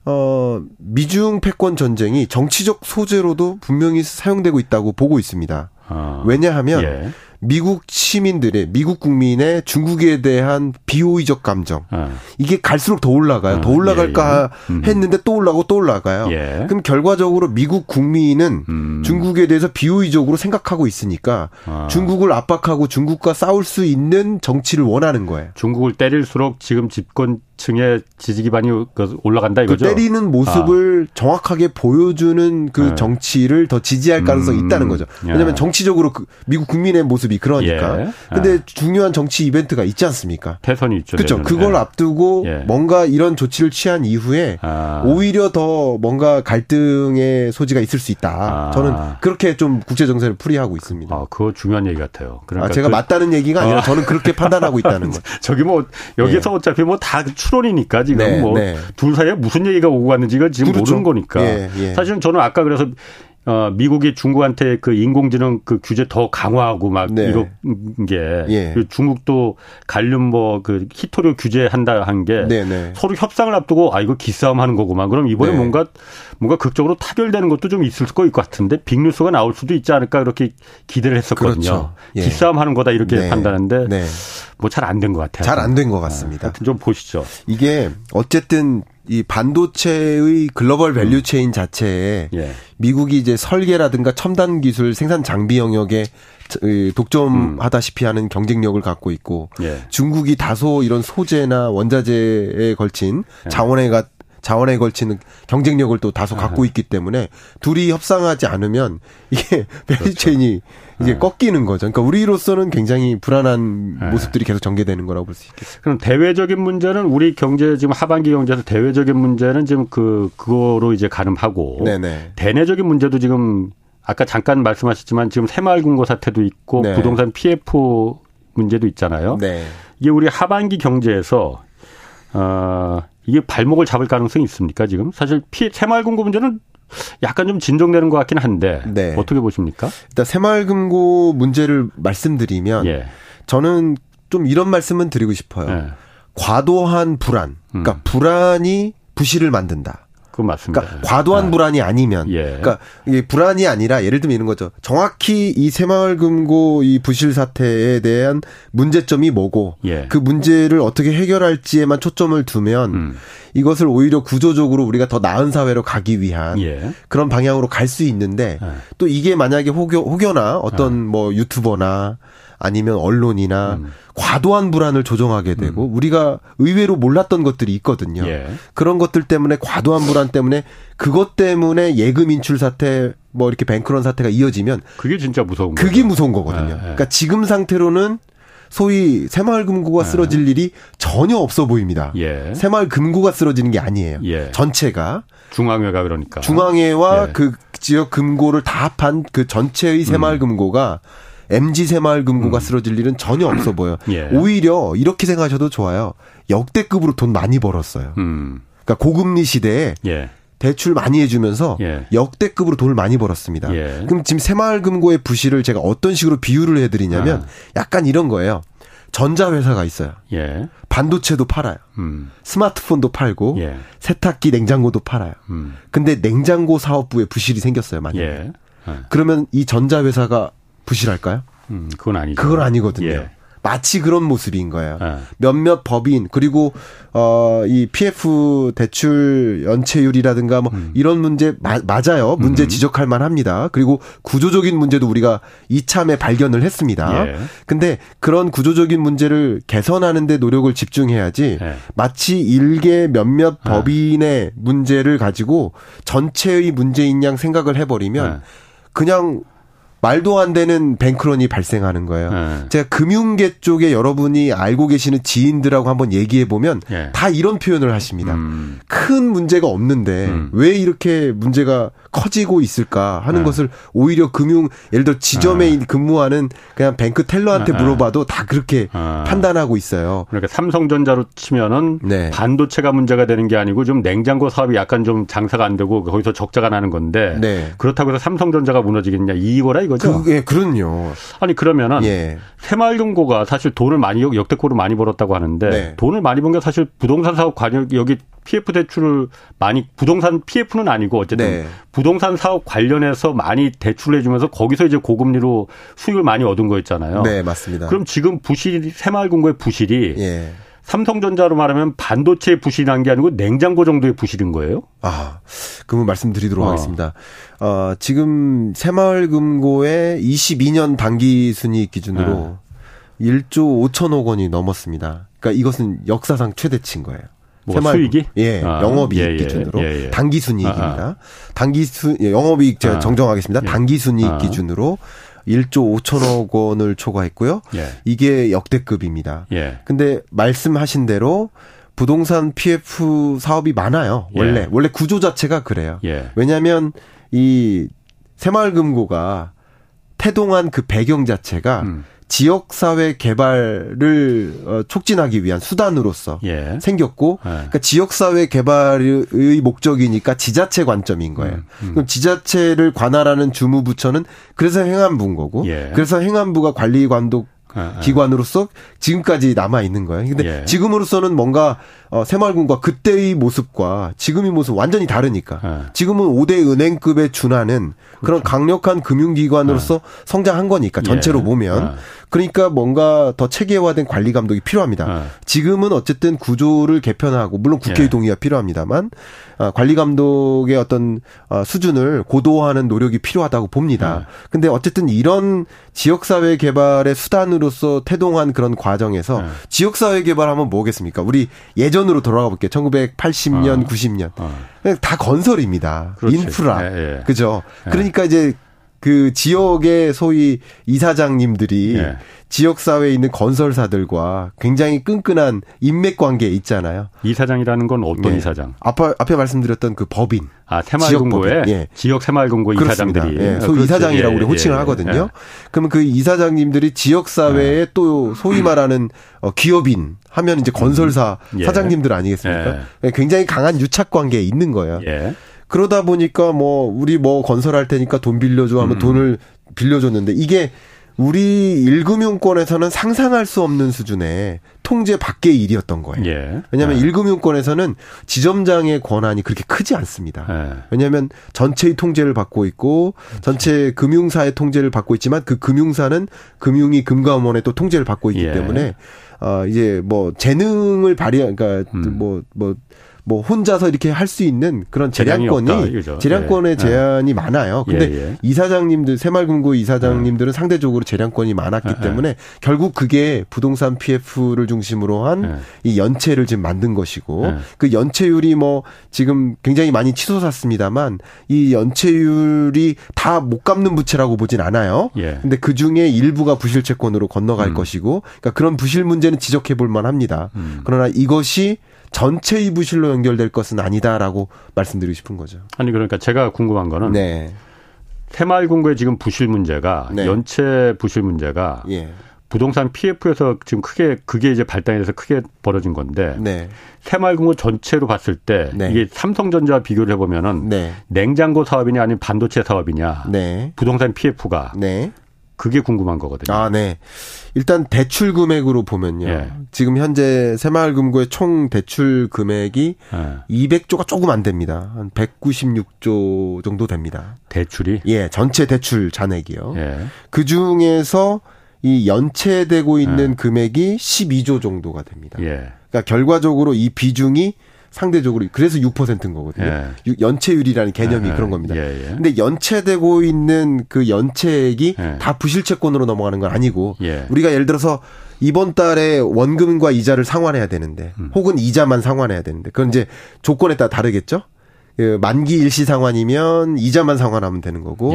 어, 미중 패권 전쟁이 정치적 소재로도 분명히 사용되고 있다고 보고 있습니다. 아. 왜냐하면 예. 미국 시민들의 미국 국민의 중국에 대한 비호의적 감정 어. 이게 갈수록 더 올라가요. 어, 더 올라갈까 예, 예. 했는데 또 올라가고 또 올라가요. 예. 그럼 결과적으로 미국 국민은 음. 중국에 대해서 비호의적으로 생각하고 있으니까 아. 중국을 압박하고 중국과 싸울 수 있는 정치를 원하는 거예요. 중국을 때릴수록 지금 집권 층의 지지 기반이 그 올라간다 이거죠. 그 때리는 모습을 아. 정확하게 보여주는 그 네. 정치를 더 지지할 가능성이 음. 있다는 거죠. 왜냐하면 정치적으로 그 미국 국민의 모습이 모습이 그러니까. 예. 근데 아. 중요한 정치 이벤트가 있지 않습니까? 대선이 있죠. 그렇죠. 그걸 예. 앞두고 예. 뭔가 이런 조치를 취한 이후에 아. 오히려 더 뭔가 갈등의 소지가 있을 수 있다. 아. 저는 그렇게 좀 국제 정세를 풀이하고 있습니다. 아, 그거 중요한 얘기 같아요. 그러니까 아, 제가 그, 맞다는 얘기가 아니라 아. 저는 그렇게 판단하고 있다는 <laughs> 거. 저기 뭐 여기서 예. 어차피 뭐 다 추론이니까 지금 네, 뭐둘 네. 사이에 무슨 얘기가 오고 갔는지가 지금 그렇죠. 모르는 거니까. 예, 예. 사실은 저는 아까 그래서 어, 미국이 중국한테 그 인공지능 그 규제 더 강화하고 막 네. 이런 게 예. 중국도 관련 뭐그 히토류 규제한다 한게 네, 네. 서로 협상을 앞두고 아 이거 기싸움 하는 거구만. 그럼 이번에 네. 뭔가 뭔가 극적으로 타결되는 것도 좀 있을 것 같은데 빅뉴스가 나올 수도 있지 않을까 그렇게 기대를 했었거든요. 그렇죠. 예. 기싸움 하는 거다 이렇게 네. 판단하는데 네. 뭐잘 안 된 것 같아요. 잘 안 된 것 같습니다. 아, 좀 보시죠. 이게 어쨌든 이 반도체의 global value chain 음. 자체에 예. 미국이 이제 설계라든가 첨단 기술 생산 장비 영역에 독점하다시피 하는 경쟁력을 갖고 있고 예. 중국이 다소 이런 소재나 원자재에 걸친 예. 자원에 가 자원에 걸치는 경쟁력을 또 다소 갖고 있기 때문에 둘이 협상하지 않으면 이게 <laughs> value chain이 그렇죠. 이게 네. 꺾이는 거죠. 그러니까 우리로서는 굉장히 불안한 네. 모습들이 계속 전개되는 거라고 볼 수 있겠습니다. 그럼 대외적인 문제는 우리 경제 지금 하반기 경제에서 대외적인 문제는 지금 그 그거로 이제 갈음하고 네네. 대내적인 문제도 지금 아까 잠깐 말씀하셨지만 지금 새마을금고 사태도 있고 네. 부동산 PF 문제도 있잖아요. 네. 이게 우리 하반기 경제에서 어 이게 발목을 잡을 가능성이 있습니까 지금? 사실 피 새마을금고 문제는 약간 좀 진정되는 것 같긴 한데 네. 어떻게 보십니까? 일단 새마을금고 문제를 말씀드리면 예. 저는 좀 이런 말씀은 드리고 싶어요. 예. 과도한 불안, 그러니까 음. 불안이 부실을 만든다. 그 맞습니다. 그러니까 과도한 아. 불안이 아니면, 예. 그러니까 이게 불안이 아니라 예를 들면 이런 거죠. 정확히 이 새마을금고 이 부실 사태에 대한 문제점이 뭐고, 예. 그 문제를 어떻게 해결할지에만 초점을 두면 음. 이것을 오히려 구조적으로 우리가 더 나은 사회로 가기 위한 예. 그런 방향으로 갈 수 있는데 예. 또 이게 만약에 혹여 혹여나 어떤 예. 뭐 유튜버나 아니면 언론이나 음. 과도한 불안을 조정하게 되고 음. 우리가 의외로 몰랐던 것들이 있거든요. 예. 그런 것들 때문에 과도한 불안 때문에 그것 때문에 예금 인출 사태 뭐 이렇게 뱅크런 사태가 이어지면 그게 진짜 무서운 거죠. 그게 무서운 거거든요. 예, 예. 그러니까 지금 상태로는 소위 새마을 금고가 예. 쓰러질 일이 전혀 없어 보입니다. 예. 새마을 금고가 쓰러지는 게 아니에요. 예. 전체가 중앙회가 그러니까 중앙회와 예. 그 지역 금고를 다 합한 그 전체의 새마을금고가 음. MG 새마을금고가 음. 쓰러질 일은 전혀 없어 보여. <clears throat> 예. 오히려 이렇게 생각하셔도 좋아요. 역대급으로 돈 많이 벌었어요. 음. 그러니까 고금리 시대에 예. 대출 많이 해주면서 예. 역대급으로 돈을 많이 벌었습니다. 예. 그럼 지금 새마을금고의 부실을 제가 어떤 식으로 비유를 해드리냐면 아. 약간 이런 거예요. 전자회사가 있어요. 예. 반도체도 팔아요. 음. 스마트폰도 팔고 예. 세탁기, 냉장고도 팔아요. 음. 근데 냉장고 사업부에 부실이 생겼어요, 만약에. 예. 예. 그러면 이 전자회사가 부실할까요? 음, 그건 아니죠. 그건 아니거든요. 예. 마치 그런 모습인 거예요. 네. 몇몇 법인 그리고 어이 PF 대출 연체율이라든가 뭐 음. 이런 문제 마, 맞아요. 문제 음. 지적할 만합니다. 그리고 구조적인 문제도 우리가 이참에 발견을 했습니다. 예. 근데 그런 구조적인 문제를 개선하는 데 노력을 집중해야지 예. 마치 일개 몇몇 아. 법인의 문제를 가지고 전체의 문제인 양 생각을 해 버리면 예. 그냥 말도 안 되는 뱅크런이 발생하는 거예요. 네. 제가 금융계 쪽에 여러분이 알고 계시는 지인들하고 한번 얘기해 보면 네. 다 이런 표현을 하십니다. 음. 큰 문제가 없는데 음. 왜 이렇게 문제가 커지고 있을까 하는 네. 것을 오히려 금융 예를 들어 지점에 네. 근무하는 그냥 뱅크 텔러한테 네. 물어봐도 다 그렇게 아. 판단하고 있어요. 그러니까 삼성전자로 치면은 네. 반도체가 문제가 되는 게 아니고 좀 냉장고 사업이 약간 좀 장사가 안 되고 거기서 적자가 나는 건데 네. 그렇다고 해서 삼성전자가 무너지겠냐 이거라 이거 죠. 그게 그럼요. 아니 그러면은 예. 새마을금고가 사실 돈을 많이 역대급으로 많이 벌었다고 하는데 네. 돈을 많이 번 게 사실 부동산 사업 관여 여기 PF 대출을 많이 부동산 PF는 아니고 어쨌든 네. 부동산 사업 관련해서 많이 대출을 해주면서 거기서 이제 고금리로 수익을 많이 얻은 거였잖아요. 네, 맞습니다. 그럼 지금 부실이 새마을금고의 부실이 예. 삼성전자로 말하면 반도체 부실한 게 아니고 냉장고 정도의 부실인 거예요? 아, 그러면 말씀드리도록 어. 하겠습니다. 어, 지금 새마을금고의 22년 단기 순이익 기준으로 네. 1조 5천억 원이 넘었습니다. 그러니까 이것은 역사상 최대치인 거예요. 뭐 수익이? 예, 아, 영업이익 예, 예, 기준으로 예, 예. 단기 순이익입니다. 아, 아. 단기 순 예, 영업이익 제가 아, 정정하겠습니다. 예. 단기 순이익 아. 기준으로 1조 5천억 원을 초과했고요. 예. 이게 역대급입니다. 예. 근데 말씀하신 대로 부동산 PF 사업이 많아요. 원래 예. 원래 구조 자체가 그래요. 예. 왜냐하면 이 새마을금고가 태동한 그 배경 자체가 음. 지역사회 개발을 어, 촉진하기 위한 수단으로서 예. 생겼고, 예. 그러니까 지역사회 개발의 목적이니까 지자체 관점인 거예요. 음, 음. 그럼 지자체를 관할하는 주무부처는 그래서 행안부인 거고, 예. 그래서 행안부가 관리 감독 아, 아. 기관으로서 지금까지 남아 있는 거예요. 근데 예. 지금으로서는 뭔가 어, 새마을군과 그때의 모습과 지금의 모습 완전히 다르니까. 예. 지금은 5대 은행급에 준하는 그런 그렇죠. 강력한 금융기관으로서 예. 성장한 거니까 전체로 예. 보면. 예. 그러니까 뭔가 더 체계화된 관리 감독이 필요합니다. 예. 지금은 어쨌든 구조를 개편하고 물론 국회의 동의가 필요합니다만 어, 관리 감독의 어떤 어, 수준을 고도화하는 노력이 필요하다고 봅니다. 근데 어쨌든 이런 지역사회 개발의 수단으로서 태동한 그런 과정에서 지역사회 개발하면 뭐겠습니까? 우리 예전 예전으로 돌아가 볼게요. 1980년, 어. 90년. 어. 다 건설입니다. 그렇지. 인프라. 예, 예. 그죠? 예. 그러니까 이제 그 지역의 소위 이사장님들이 예. 지역 사회에 있는 건설사들과 굉장히 끈끈한 인맥 관계에 있잖아요. 이사장이라는 건 어떤 예. 이사장? 앞에 앞에 말씀드렸던 그 법인. 아, 새마을금고의 예. 지역 새마을금고 이사장들이. 예. 소위 그 이사장이라고 우리 예, 호칭을 예. 하거든요. 그러면 그 이사장님들이 지역 사회에 또 소위 말하는 어, 기업인 하면 이제 건설사 사장님들 아니겠습니까? 굉장히 강한 유착 관계에 있는 거예요. 그러다 보니까 뭐 우리 뭐 건설할 테니까 돈 빌려줘 하면 음. 돈을 빌려줬는데 이게 우리 1금융권에서는 상상할 수 없는 수준의 통제 밖의 일이었던 거예요. 예. 왜냐하면 예. 1금융권에서는 지점장의 권한이 그렇게 크지 않습니다. 예. 왜냐하면 전체의 통제를 받고 있고. 전체 금융사의 통제를 받고 있지만 그 금융사는 금융이 금감원의 또 통제를 받고 있기 예. 때문에 어 이제 뭐 재능을 발휘 그러니까 뭐뭐 음. 뭐, 뭐 혼자서 이렇게 할 수 있는 그런 재량권이 재량권의 예. 제한이 예. 많아요. 근데 예, 예. 이사장님들 새마을금고 이사장님들은 예. 상대적으로 재량권이 많았기 예, 때문에 결국 그게 부동산 PF를 중심으로 한 이 연체를 지금 만든 것이고 그 연체율이 뭐 지금 굉장히 많이 치솟았습니다만 이 연체율이 다 못 갚는 부채라고 보진 않아요. 근데 그 중에 일부가 부실 채권으로 건너갈 음. 것이고 그러니까 그런 부실 문제는 지적해 볼 만합니다. 음. 그러나 이것이 전체 이 부실로 연결될 것은 아니다라고 말씀드리고 싶은 거죠. 아니 그러니까 제가 궁금한 거는 네. 새마을금고의 지금 부실 문제가 네. 연체 부실 문제가 예. 부동산 PF에서 지금 크게 그게 이제 발단해서 크게 벌어진 건데 네. 새마을금고 전체로 봤을 때 네. 이게 삼성전자 비교를 해보면은 네. 냉장고 사업이냐 아니면 반도체 사업이냐 네. 부동산 PF가 네. 그게 궁금한 거거든요. 아, 네. 일단 대출 금액으로 보면요. 예. 지금 현재 새마을금고의 총 대출 금액이 예. 200조가 조금 안 됩니다. 한 196조 정도 됩니다. 대출이? 예, 전체 대출 잔액이요. 예. 그 중에서 이 연체되고 있는 예. 금액이 12조 정도가 됩니다. 예. 그러니까 결과적으로 이 비중이 상대적으로 그래서 6%인 거거든요. 예. 연체율이라는 개념이 예. 그런 겁니다. 예. 예. 근데 연체되고 있는 그 연체액이 예. 다 부실채권으로 넘어가는 건 아니고 예. 우리가 예를 들어서 이번 달에 원금과 이자를 상환해야 되는데 음. 혹은 이자만 상환해야 되는데 그건 이제 조건에 따라 다르겠죠. 그 만기 일시 상환이면 이자만 상환하면 되는 거고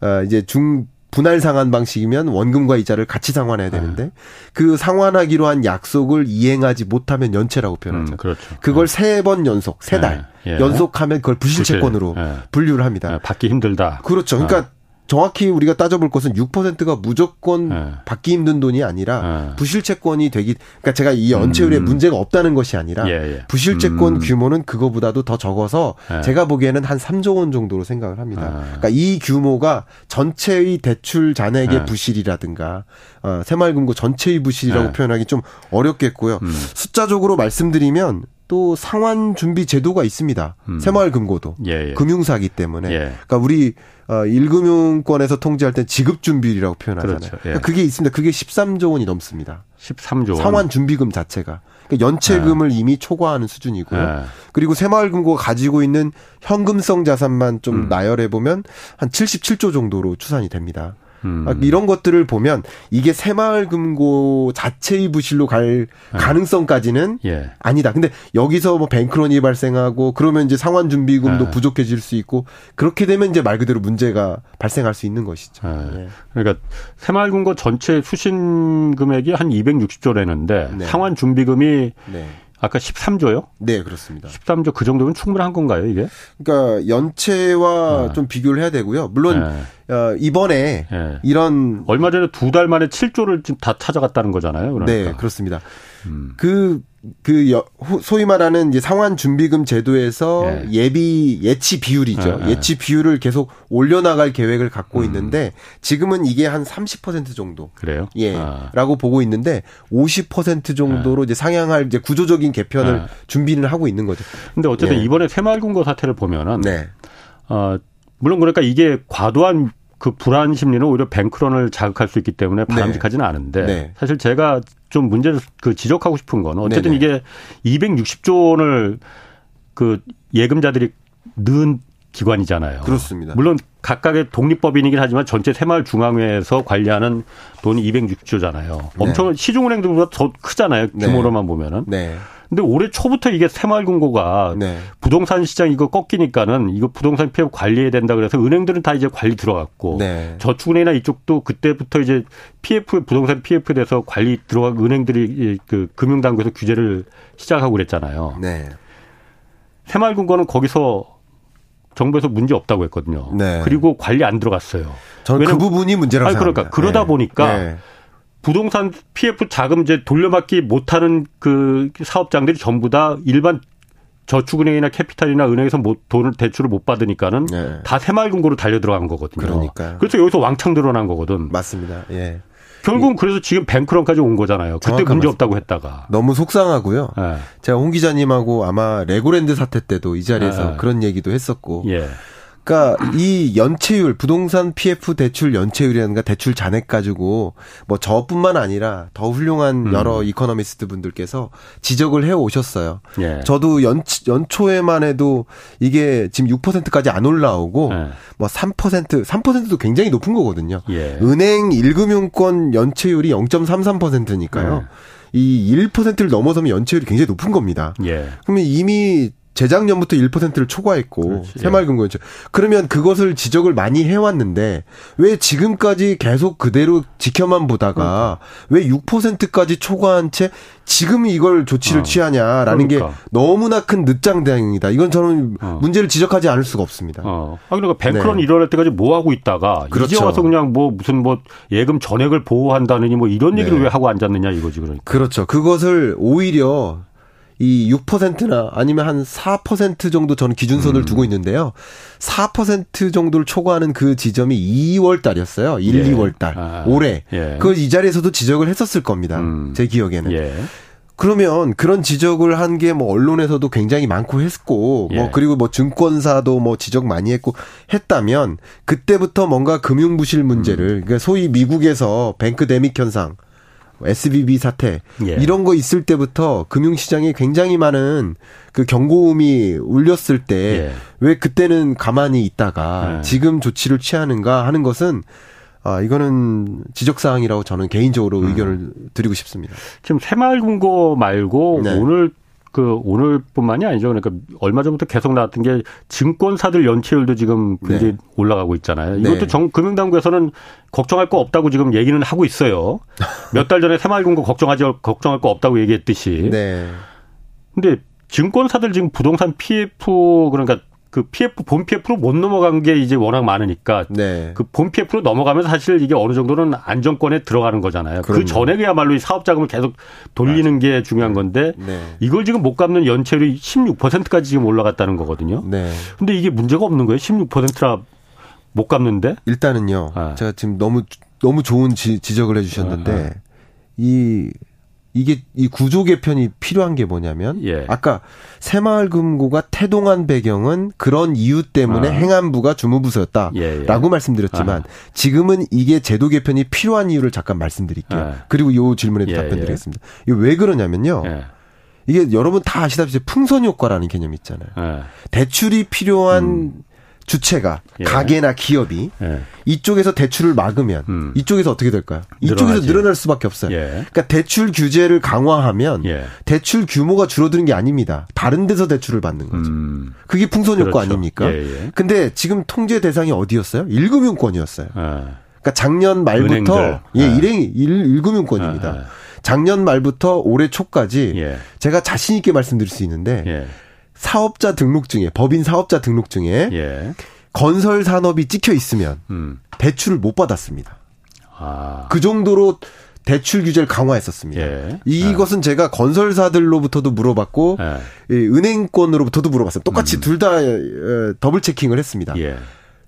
어, 이제 중 분할 상환 방식이면 원금과 이자를 같이 상환해야 되는데 네. 그 상환하기로 한 약속을 이행하지 못하면 연체라고 표현하죠. 음, 그렇죠. 그걸 네. 세번 연속, 세달 네. 예. 연속하면 그걸 부실채권으로 부실. 예. 분류를 합니다. 예, 받기 힘들다. 그렇죠. 그러니까 어. 정확히 우리가 따져볼 것은 6%가 무조건 네. 받기 힘든 돈이 아니라 네. 부실채권이 되기 그러니까 제가 이 연체율에 음. 문제가 없다는 것이 아니라 예, 예. 부실채권 음. 규모는 그거보다도 더 적어서 예. 제가 보기에는 한 3조 원 정도로 생각을 합니다. 아. 그러니까 이 규모가 전체의 대출 잔액의 예. 부실이라든가 어, 새마을금고 전체의 부실이라고 예. 표현하기 좀 어렵겠고요. 음. 숫자적으로 말씀드리면 또 상환 준비 제도가 있습니다. 음. 새마을금고도 예, 예. 금융사기 때문에. 예. 그러니까 우리 어 1금융권에서 통제할 때 지급 준비율이라고 표현하잖아요. 그렇죠. 예. 그러니까 그게 있습니다. 그게 13조 원이 넘습니다. 13조 원. 상환 준비금 자체가. 그러니까 연체금을 예. 이미 초과하는 수준이고요. 예. 그리고 새마을금고가 가지고 있는 현금성 자산만 좀 음. 나열해 보면 한 77조 정도로 추산이 됩니다. 음. 아, 이런 것들을 보면 이게 새마을금고 자체의 부실로 갈 네. 가능성까지는 예. 아니다. 근데 여기서 뭐 뱅크런이 발생하고 그러면 이제 상환 준비금도 네. 부족해질 수 있고 그렇게 되면 이제 말 그대로 문제가 발생할 수 있는 것이죠. 네. 네. 그러니까 새마을금고 전체 수신 금액이 한 260조라는데 상환 준비금이 네. 아까 13조요? 네, 그렇습니다. 13조 그 정도면 충분한 건가요, 이게? 그러니까 연체와 네. 좀 비교를 해야 되고요. 물론 네. 어, 이번에 네. 이런 얼마 전에 두 달 만에 7조를 지금 다 찾아갔다는 거잖아요. 그러니까. 네, 그렇습니다. 음. 그그 소위 말하는 이제 상환 준비금 제도에서 예. 비 예치 비율이죠. 예, 예. 치 비율을 계속 올려나갈 계획을 갖고 음. 있는데 지금은 이게 한 30% 정도. 그래요? 예. 아. 라고 보고 있는데 50% 정도로 예. 이제 상향할 이제 구조적인 개편을 예. 준비를 하고 있는 거죠. 근데 어쨌든 예. 이번에 새마을금고 사태를 보면은 네. 어 물론 그러니까 이게 과도한 그 불안 심리는 오히려 뱅크런을 자극할 수 있기 때문에 네. 바람직하지는 않은데 네. 사실 제가 좀 문제를 그 지적하고 싶은 건 어쨌든 네네. 이게 260조 원을 그 예금자들이 넣은 기관이잖아요. 그렇습니다. 물론 각각의 독립법인이긴 하지만 전체 새마을 중앙회에서 관리하는 돈이 260조잖아요. 네. 엄청 시중은행들보다 더 크잖아요. 네. 규모로만 네. 보면은. 네. 근데 올해 초부터 이게 새마을금고가 네. 부동산 시장 이거 꺾이니까는 이거 부동산 피해 관리해야 된다 그래서 은행들은 다 이제 관리 들어갔고 네. 저축은행이나 이쪽도 그때부터 이제 PF 부동산 PF에 대해서 관리 들어가 은행들이 그 금융당국에서 규제를 시작하고 그랬잖아요. 네. 새마을금고는 거기서 정부에서 문제 없다고 했거든요. 네. 그리고 관리 안 들어갔어요. 저는 그 부분이 문제라고 생각합니다. 그러니까 그러다 네. 보니까 네. 부동산 PF 자금제 돌려받지 못하는 그 사업장들이 전부 다 일반 저축은행이나 캐피탈이나 은행에서 못, 돈을 대출을 못 받으니까는 네. 다 새마을금고로 달려 들어간 거거든요. 그러니까 그래서 여기서 왕창 드러난 거거든. 맞습니다. 예. 결국은 그래서 지금 뱅크런까지 온 거잖아요. 그때 문제 없다고 했다가. 너무 속상하고요. 네. 제가 홍 기자님하고 아마 레고랜드 사태 때도 이 자리에서 네. 그런 얘기도 했었고. 예. 그러니까 이 연체율 부동산 PF 대출 연체율이라든가 대출 잔액 가지고 뭐 저뿐만 아니라 더 훌륭한 음. 여러 이코노미스트 분들께서 지적을 해 오셨어요. 예. 저도 연 연초에만 해도 이게 지금 6%까지 안 올라오고 예. 뭐 3% 3%도 굉장히 높은 거거든요. 예. 은행 1금융권 연체율이 0.33%니까요. 이 1%를 넘어서면 연체율이 굉장히 높은 겁니다. 예. 그러면 이미 재작년부터 1%를 초과했고 새마을금고연체 그러면 그것을 지적을 많이 해왔는데 왜 지금까지 계속 그대로 지켜만 보다가 그러니까. 왜 6%까지 초과한 채 지금 이걸 조치를 어. 취하냐라는 그러니까. 게 너무나 큰 늦장 대응이다. 이건 저는 어. 문제를 지적하지 않을 수가 없습니다. 어. 아 그러니까 뱅크런 네. 일어날 때까지 뭐 하고 있다가 그렇죠. 이제 와서 그냥 뭐 무슨 뭐 예금 전액을 보호한다느니 뭐 이런 얘기를 네. 왜 하고 앉았느냐 이거지 그러니까. 그렇죠. 그것을 오히려 이 6%나 아니면 한 4% 정도 저는 기준선을 음. 두고 있는데요. 4% 정도를 초과하는 그 지점이 2월 달이었어요. 1, 예. 2월 달. 아. 올해. 예. 그걸 이 자리에서도 지적을 했었을 겁니다. 음. 제 기억에는. 예. 그러면 그런 지적을 한 게 뭐 언론에서도 굉장히 많고 했고 뭐 예. 뭐 그리고 뭐 증권사도 뭐 지적 많이 했고 했다면 그때부터 뭔가 금융 부실 문제를 음. 그러니까 소위 미국에서 뱅크데믹 현상 SBB 사태 예. 이런 거 있을 때부터 금융시장에 굉장히 많은 그 경고음이 울렸을 때왜 예. 그때는 가만히 있다가 예. 지금 조치를 취하는가 하는 것은 아, 이거는 지적 사항이라고 저는 개인적으로 음. 의견을 드리고 싶습니다. 지금 새마을금고 말고 네. 오늘 그 오늘뿐만이 아니죠. 그러니까 얼마 전부터 계속 나왔던 게 증권사들 연체율도 지금 굉장히 네. 올라가고 있잖아요. 이것도 네. 정 금융당국에서는 걱정할 거 없다고 지금 얘기는 하고 있어요. <laughs> 몇 달 전에 새마을금고 걱정하지 걱정할 거 없다고 얘기했듯이. 네. 근데 증권사들 지금 부동산 PF 그러니까 그 PF 본 PF로 못 넘어간 게 이제 워낙 많으니까 네. 그본 PF로 넘어가면서 사실 이게 어느 정도는 안정권에 들어가는 거잖아요. 그 그럼요. 그 전에 그야말로 이 사업 자금을 계속 돌리는 맞아. 게 중요한 건데 네. 이걸 지금 못 갚는 연체율이 16%까지 지금 올라갔다는 거거든요. 네. 근데 이게 문제가 없는 거예요. 16%라 못 갚는데? 일단은요. 아. 제가 지금 너무 너무 좋은 지, 적을 해주셨는데 아. 아. 이 이게 이 구조 개편이 필요한 게 뭐냐면 예. 아까 새마을금고가 태동한 배경은 그런 이유 때문에 아. 행안부가 주무부서였다라고 예, 예. 말씀드렸지만 아. 지금은 이게 제도 개편이 필요한 이유를 잠깐 말씀드릴게요. 아. 그리고 요 질문에도 예, 답변드리겠습니다. 예. 이게 왜 그러냐면요. 예. 이게 여러분 다 아시다시피 풍선 효과라는 개념이 있잖아요. 대출이 필요한 음. 주체가 예. 가게나 기업이 예. 이쪽에서 대출을 막으면 음. 이쪽에서 어떻게 될까요? 이쪽에서 늘어나지. 늘어날 수밖에 없어요. 예. 그러니까 대출 규제를 강화하면 예. 대출 규모가 줄어드는 게 아닙니다. 다른 데서 대출을 받는 거죠. 음. 그게 풍선 효과 그렇죠. 아닙니까? 예, 예. 근데 지금 통제 대상이 어디였어요? 1금융권이었어요. 그러니까 작년 말부터 은행들. 예, 일행 1, 금융권입니다 작년 말부터 올해 초까지 제가 자신 있게 말씀드릴 수 있는데 사업자 등록증에 법인 사업자 등록증에 예. 건설 산업이 찍혀 있으면 음. 대출을 못 받았습니다. 아. 그 정도로 대출 규제를 강화했었습니다. 예. 이것은 아. 제가 건설사들로부터도 물어봤고 예. 은행권으로부터도 물어봤어요. 똑같이 음. 둘다 double checking을 했습니다. 예.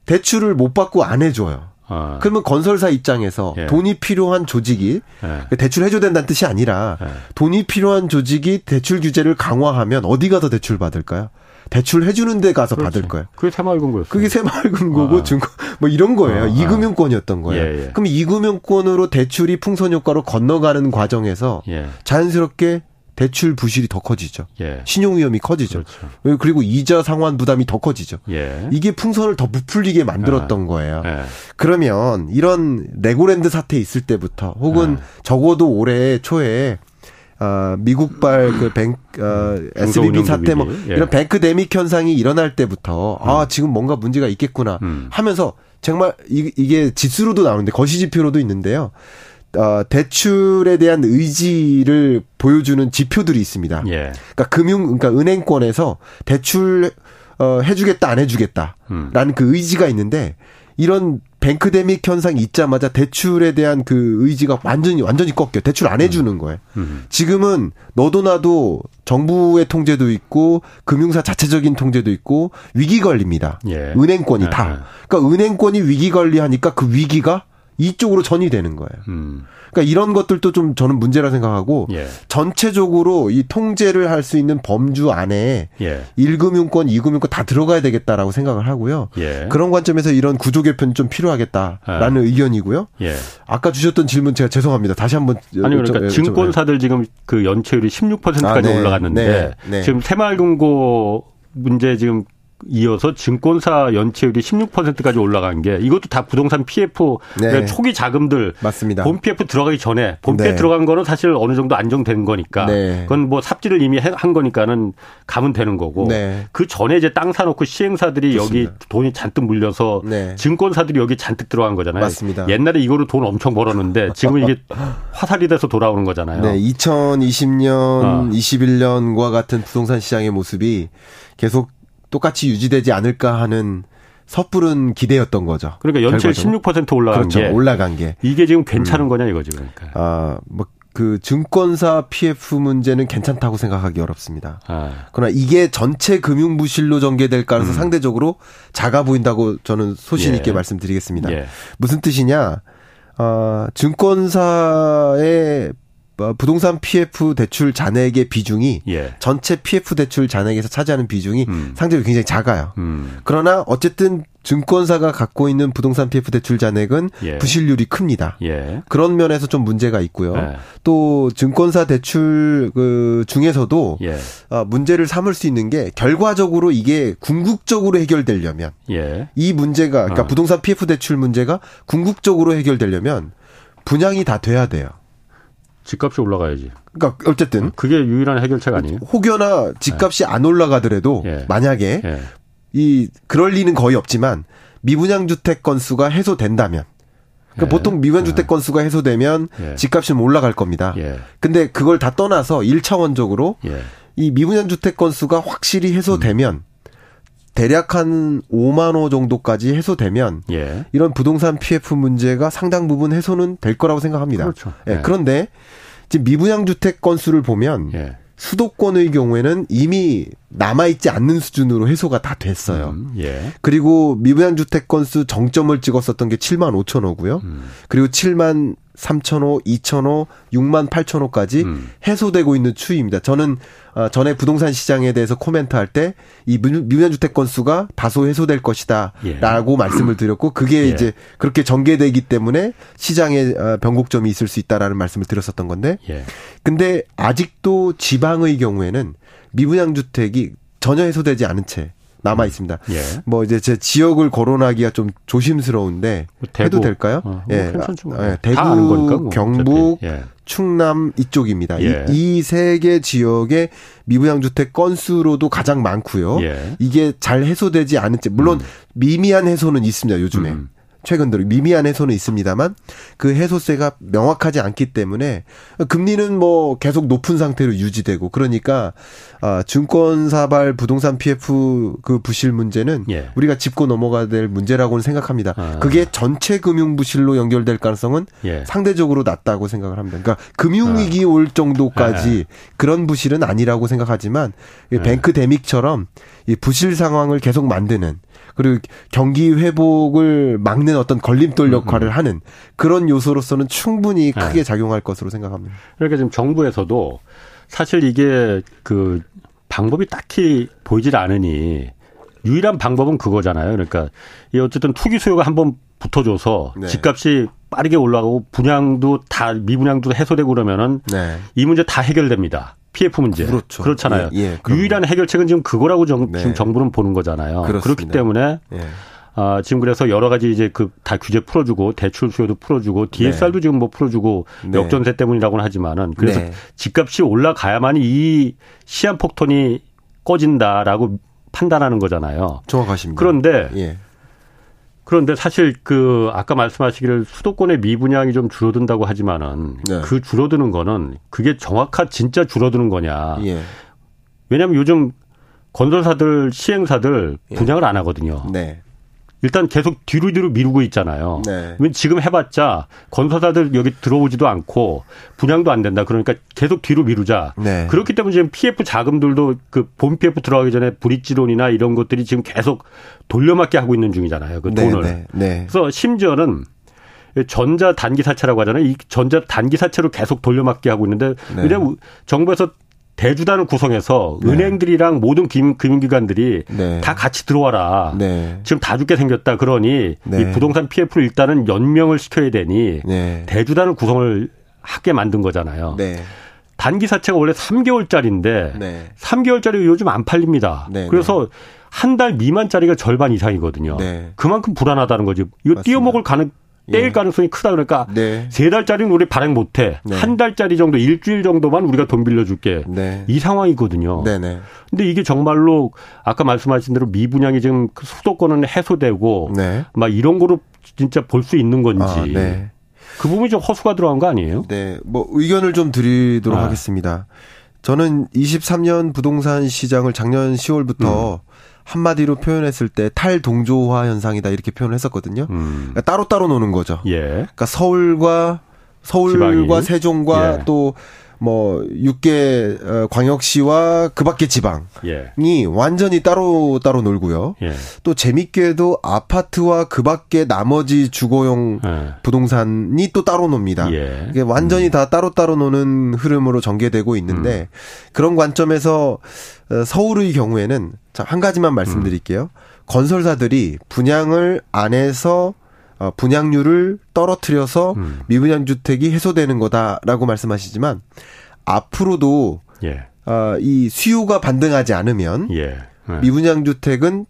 대출을 못 받고 안 해줘요. 어. 그러면 건설사 입장에서 예. 돈이 필요한 조직이 예. 대출 해줘야 된다는 뜻이 아니라 예. 돈이 필요한 조직이 대출 규제를 강화하면 어디 가서 대출 받을까요? 대출 해주는 데 가서 그렇지. 받을 거예요. 그게 새마을금고였어요. 그게 새마을금고고 아. 증권 뭐 이런 거예요. 아. 이금융권이었던 거예요. 예, 예. 그럼 이금융권으로 대출이 풍선 효과로 건너가는 과정에서 예. 자연스럽게 대출 부실이 더 커지죠. 예. 신용 위험이 커지죠. 그렇죠. 그리고 이자 상환 부담이 더 커지죠. 예. 이게 풍선을 더 부풀리게 만들었던 아. 거예요. 예. 그러면 이런 레고랜드 사태 있을 때부터 혹은 아. 적어도 올해 초에 어, 미국발 그 뱅, 어, SBB 사태 뭐 예. 이런 뱅크데믹 현상이 일어날 때부터 음. 아 지금 뭔가 문제가 있겠구나 음. 하면서 정말 이, 이게 지수로도 나오는데 거시지표로도 있는데요. 어, 대출에 대한 의지를 보여주는 지표들이 있습니다. 예. 그러니까 금융, 그러니까 은행권에서 대출 어, 해주겠다 안 해주겠다라는 음. 그 의지가 있는데 이런 뱅크데믹 현상이 있자마자 대출에 대한 그 의지가 완전히 완전히 꺾여 대출 안 해주는 음. 거예요. 음. 지금은 너도 나도 정부의 통제도 있고 금융사 자체적인 통제도 있고 위기 관리입니다. 예. 은행권이 예. 다. 그러니까 은행권이 위기 관리하니까 그 위기가 이쪽으로 전이 되는 거예요. 음. 그러니까 이런 것들도 좀 저는 문제라 생각하고 예. 전체적으로 이 통제를 할 수 있는 범주 안에 예. 1금융권, 2금융권 다 들어가야 되겠다라고 생각을 하고요. 예. 그런 관점에서 이런 구조 개편이 좀 필요하겠다라는 아. 의견이고요. 예. 아까 주셨던 질문 제가 죄송합니다. 다시 한번 아니 그러니까 좀, 증권사들 지금 그 연체율이 16%까지 아, 네. 올라갔는데 네. 네. 지금 새마을금고 문제 지금 이어서 증권사 연체율이 16%까지 올라간 게 이것도 다 부동산 PF 네. 초기 자금들 맞습니다. 본 PF 들어가기 전에 본 PF 네. 들어간 거는 사실 어느 정도 안정된 거니까 네. 그건 뭐 삽질을 이미 한 거니까는 가면 되는 거고 네. 그 전에 이제 땅 사놓고 시행사들이 좋습니다. 여기 돈이 잔뜩 물려서 네. 증권사들이 여기 잔뜩 들어간 거잖아요. 맞습니다. 옛날에 이거로 돈 엄청 벌었는데 지금은 이게 화살이 돼서 돌아오는 거잖아요. 네, 2020년, 어. 21년과 같은 부동산 시장의 모습이 계속 똑같이 유지되지 않을까 하는 섣부른 기대였던 거죠. 그러니까 연체 16% 올라간 그렇죠. 게 올라간 게 이게 지금 괜찮은 음. 거냐 이거지 그러니까. 아, 뭐 그 증권사 PF 문제는 괜찮다고 생각하기 어렵습니다. 아. 그러나 이게 전체 금융 부실로 전개될 가능성 음. 상대적으로 작아 보인다고 저는 소신 있게 예. 말씀드리겠습니다. 예. 무슨 뜻이냐? 어, 증권사의 어, 부동산 PF 대출 잔액의 비중이 예. 전체 PF 대출 잔액에서 차지하는 비중이 음. 상대적으로 굉장히 작아요. 음. 그러나 어쨌든 증권사가 갖고 있는 부동산 PF 대출 잔액은 예. 부실률이 큽니다. 예. 그런 면에서 좀 문제가 있고요. 예. 또 증권사 대출 그 중에서도 예. 어, 문제를 삼을 수 있는 게 결과적으로 이게 궁극적으로 해결되려면 예. 이 문제가 그러니까 어. 부동산 PF 대출 문제가 궁극적으로 해결되려면 분양이 다 돼야 돼요. 집값이 올라가야지. 그러니까 어쨌든 그게 유일한 해결책 아니에요? 혹여나 집값이 네. 안 올라가더라도 예. 만약에 예. 이 그럴 리는 거의 없지만 미분양 주택 건수가 해소된다면 그러니까 예. 보통 미분양 주택 예. 건수가 해소되면 예. 집값이 올라갈 겁니다. 예. 근데 그걸 다 떠나서 1차원적으로 이 미분양 주택 건수가 확실히 해소되면 음. 대략 한 5만 호 정도까지 해소되면 예. 이런 부동산 PF 문제가 상당 부분 해소는 될 거라고 생각합니다. 그렇죠. 예. 예. 그런데 지금 미분양 주택 건수를 보면 예. 수도권의 경우에는 이미 남아있지 않는 수준으로 해소가 다 됐어요. 음, 예. 그리고 미분양 주택 건수 정점을 찍었었던 게 7만 5천 호고요. 음. 그리고 7만 3천호, 2천호, 6만 8천호까지 음. 해소되고 있는 추이입니다. 저는 어, 전에 부동산 시장에 대해서 코멘트할 때 이 미분양 주택 건수가 다소 해소될 것이다라고 예. 말씀을 드렸고 그게 예. 이제 그렇게 전개되기 때문에 시장에 어, 변곡점이 있을 수 있다라는 말씀을 드렸었던 건데 예. 근데 아직도 지방의 경우에는 미분양 주택이 전혀 해소되지 않은 채 남아 있습니다. 예. 뭐 이제 제 지역을 거론하기가 좀 조심스러운데 뭐 대구, 해도 될까요? 어, 뭐 예. 뭐. 예. 대구, 거니까, 뭐. 경북, 예. 충남 이쪽입니다. 예. 이세 개 지역의 미분양 주택 건수로도 가장 많고요. 예. 이게 잘 해소되지 않은지 물론 음. 미미한 해소는 있습니다. 요즘에. 음. 최근 들어 미미한 해소는 있습니다만 그 해소세가 명확하지 않기 때문에 금리는 뭐 계속 높은 상태로 유지되고 그러니까 아 증권 사발 부동산 PF 그 부실 문제는 예. 우리가 짚고 넘어가야 될 문제라고는 생각합니다. 아. 그게 전체 금융 부실로 연결될 가능성은 예. 상대적으로 낮다고 생각을 합니다. 그러니까 금융 위기 아. 올 정도까지 아. 그런 부실은 아니라고 생각하지만 예. 뱅크 데믹처럼 이 부실 상황을 계속 만드는 그리고 경기 회복을 막는 어떤 걸림돌 역할을 하는 그런 요소로서는 충분히 네. 크게 작용할 것으로 생각합니다. 그러니까 지금 정부에서도 사실 이게 그 방법이 딱히 보이질 않으니 유일한 방법은 그거잖아요. 그러니까 이 어쨌든 투기 수요가 한번 붙어줘서 네. 집값이 빠르게 올라가고 분양도 다 미분양도 해소되고 그러면은 네. 이 문제 다 해결됩니다. PF 문제. 그렇죠. 그렇잖아요. 예, 예, 유일한 해결책은 지금 그거라고 정, 네. 지금 정부는 보는 거잖아요. 그렇습니다. 그렇기 때문에 예. 아, 지금 그래서 여러 가지 이제 그 다 규제 풀어주고 대출 수요도 풀어주고 DSR도 네. 지금 뭐 풀어주고 네. 역전세 때문이라고는 하지만은 그래서 네. 집값이 올라가야만이 이 시한 폭ton이 꺼진다라고 판단하는 거잖아요. 정확하십니다. 그런데 예. 그런데 사실 그 아까 말씀하시기를 수도권의 미분양이 좀 줄어든다고 하지만은 네. 그 줄어드는 거는 그게 정확한 진짜 줄어드는 거냐. 예. 왜냐하면 요즘 건설사들 시행사들 예. 분양을 예. 안 하거든요. 네. 일단 계속 뒤로 뒤로 미루고 있잖아요. 네. 지금 해봤자 건설사들 여기 들어오지도 않고 분양도 안 된다. 그러니까 계속 뒤로 미루자. 네. 그렇기 때문에 지금 PF 자금들도 그 본 PF 들어가기 전에 브릿지론이나 이런 것들이 지금 계속 돌려막기 하고 있는 중이잖아요. 그 네, 돈을. 네. 네. 그래서 심지어는 전자 단기 사채라고 하잖아요. 이 전자 단기 사채로 계속 돌려막기 하고 있는데 네. 왜냐하면 정부에서 대주단을 구성해서 네. 은행들이랑 모든 금융기관들이 네. 다 같이 들어와라. 네. 지금 다 죽게 생겼다. 그러니 네. 이 부동산 PF를 일단은 연명을 시켜야 되니 네. 대주단을 구성을 하게 만든 거잖아요. 네. 단기 사채가 원래 3개월짜리인데 네. 3개월짜리 요즘 안 팔립니다. 그래서 한 달 미만짜리가 절반 이상이거든요. 그만큼 불안하다는 거지. 이거 띄어먹을 가능 떼일 예. 가능성이 크다 그러니까 네. 세 달짜리는 우리 발행 못해 네. 한 달짜리 정도 일주일 정도만 우리가 돈 빌려줄게 네. 이 상황이거든요. 네네. 네. 근데 이게 정말로 아까 말씀하신 대로 미분양이 지금 그 수도권은 해소되고 네. 막 이런 거로 진짜 볼 수 있는 건지. 아, 네. 그 부분이 좀 허수가 들어간 거 아니에요? 네, 뭐 의견을 좀 드리도록 아. 하겠습니다. 저는 23년 부동산 시장을 작년 10월부터 음. 한마디로 표현했을 때 탈동조화 현상이다 이렇게 표현을 했었거든요. 음. 그러니까 따로따로 노는 거죠. 예. 그러니까 서울과 서울과 지방이. 세종과 예. 또 뭐 6개 어, 광역시와 그 밖의 지방이 예. 완전히 따로 따로 놀고요. 예. 또 재밌게도 아파트와 그 밖의 나머지 주거용 예. 부동산이 또 따로 놉니다. 예. 이게 완전히 음. 다 따로 따로 노는 흐름으로 전개되고 있는데 음. 그런 관점에서 어, 서울의 경우에는 한 가지만 말씀드릴게요. 음. 건설사들이 분양을 안 해서 어, 분양률을 떨어뜨려서 음. 미분양 주택이 해소되는 거다라고 말씀하시지만 앞으로도 예. 어, 이 수요가 반등하지 않으면 예. 네. 미분양 주택은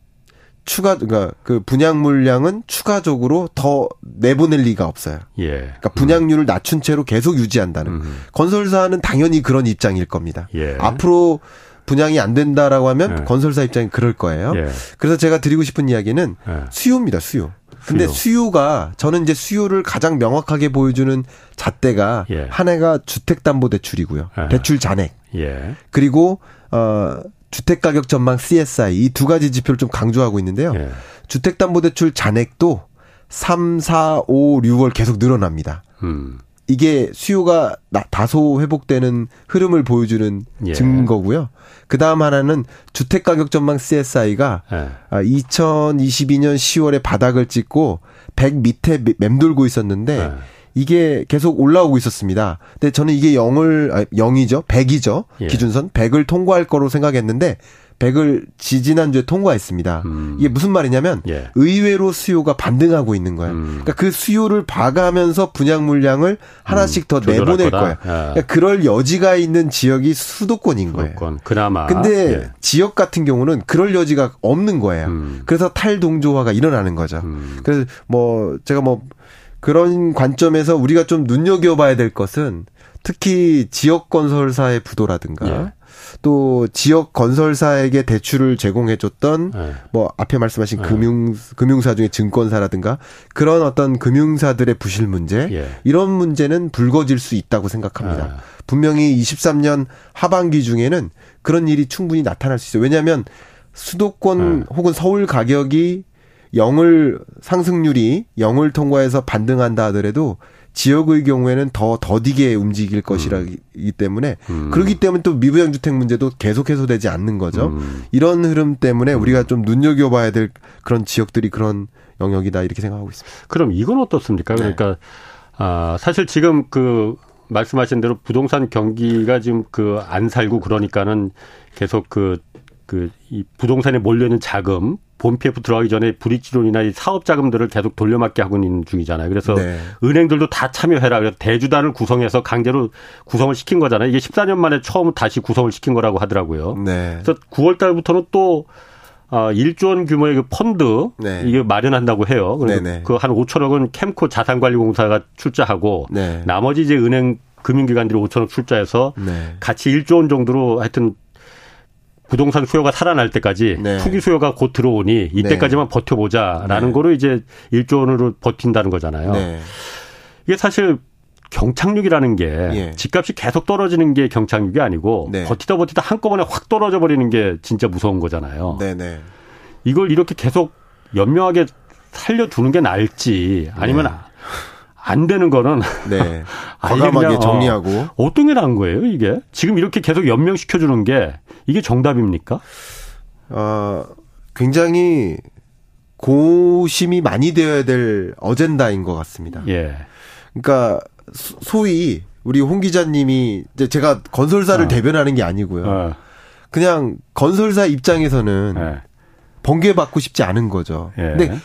추가 그러니까 그 분양 물량은 추가적으로 더 내보낼 리가 없어요. 예. 그러니까 분양률을 낮춘 채로 계속 유지한다는. 음. 건설사는 당연히 그런 입장일 겁니다. 예. 앞으로 분양이 안 된다라고 하면 예. 건설사 입장이 그럴 거예요. 예. 그래서 제가 드리고 싶은 이야기는 예. 수요입니다. 수요. 근데 수요. 가 저는 이제 수요를 가장 명확하게 보여주는 잣대가 예. 한 해가 주택담보대출이고요. 예. 대출 잔액. 예. 그리고 어 주택가격 전망 CSI 이 두 가지 지표를 좀 강조하고 있는데요. 예. 주택담보대출 잔액도 3, 4, 5, 6월 계속 늘어납니다. 음. 이게 수요가 다소 회복되는 흐름을 보여주는 예. 증거고요. 그 다음 하나는 주택 가격 전망 CSI가 예. 2022년 아, 10월에 바닥을 찍고 100 밑에 맴돌고 있었는데 예. 이게 계속 올라오고 있었습니다. 근데 저는 이게 0을, 아, 0이죠. 100이죠. 예. 기준선. 100을 통과할 거로 생각했는데 100을 지지난주에 통과했습니다. 음. 이게 무슨 말이냐면 예. 의외로 수요가 반등하고 있는 거예요. 음. 그러니까 그 수요를 봐가면서 분양 물량을 하나씩 음. 더 내보낼 거다. 거예요. 그러니까 그럴 여지가 있는 지역이 수도권인 거예요. 수도권. 그나마. 근데 예. 지역 같은 경우는 그럴 여지가 없는 거예요. 음. 그래서 탈동조화가 일어나는 거죠. 음. 그래서 뭐 제가 뭐 그런 관점에서 우리가 좀 눈여겨봐야 될 것은 특히 지역 건설사의 부도라든가 예. 또 지역 건설사에게 대출을 제공해줬던 네. 뭐 앞에 말씀하신 네. 금융 금융사 중에 증권사라든가 그런 어떤 금융사들의 부실 문제 예. 이런 문제는 불거질 수 있다고 생각합니다. 네. 분명히 23년 하반기 중에는 그런 일이 충분히 나타날 수 있어요. 왜냐하면 수도권 네. 혹은 서울 가격이 영을 상승률이 영을 통과해서 반등한다 하더라도 지역의 경우에는 더 더디게 움직일 것이라기 음. 때문에 음. 그렇기 때문에 또 미부양 주택 문제도 계속 해소되지 않는 거죠. 음. 이런 흐름 때문에 음. 우리가 좀 눈여겨봐야 될 그런 지역들이 그런 영역이다 이렇게 생각하고 있습니다. 그럼 이건 어떻습니까? 네. 그러니까 아 사실 지금 그 말씀하신 대로 부동산 경기가 지금 그 안 살고 그러니까는 계속 그 그 이 부동산에 몰려 있는 자금 본 PF 들어가기 전에 브릿지론이나 이 사업 자금들을 계속 돌려막기 하고 있는 중이잖아요. 그래서 네. 은행들도 다 참여해라. 그래서 대주단을 구성해서 강제로 구성을 시킨 거잖아요. 이게 14년 만에 처음 다시 구성을 시킨 거라고 하더라고요. 네. 그래서 9월 달부터는 또 어, 1조 원 규모의 그 펀드 네. 이게 마련한다고 해요. 그래서 그한 5천억은 캠코 자산관리공사가 출자하고 네. 나머지 이제 은행 금융기관들이 5천억 출자해서 네. 같이 1조 원 정도로 하여튼 부동산 수요가 살아날 때까지 네. 투기 수요가 곧 들어오니 이때까지만 네. 버텨보자라는 네. 거로 이제 일조 원으로 버틴다는 거잖아요. 네. 이게 사실 경착륙이라는 게 예. 집값이 계속 떨어지는 게 경착륙이 아니고 네. 버티다 버티다 한꺼번에 확 떨어져 버리는 게 진짜 무서운 거잖아요. 네네. 네. 이걸 이렇게 계속 연명하게 살려두는 게 나을지 아니면 네. 안 되는 거는 네. <laughs> 과감하게 어, 정리하고 어떤 게 나은 거예요 이게 지금 이렇게 계속 연명시켜 주는 게 이게 정답입니까? 어, 굉장히 고심이 많이 되어야 될 어젠다인 것 같습니다. 예. 그러니까 소위 우리 홍 기자님이 제가 건설사를 어. 대변하는 게 아니고요. 어. 그냥 건설사 입장에서는 예. 번개 받고 싶지 않은 거죠. 예. 근데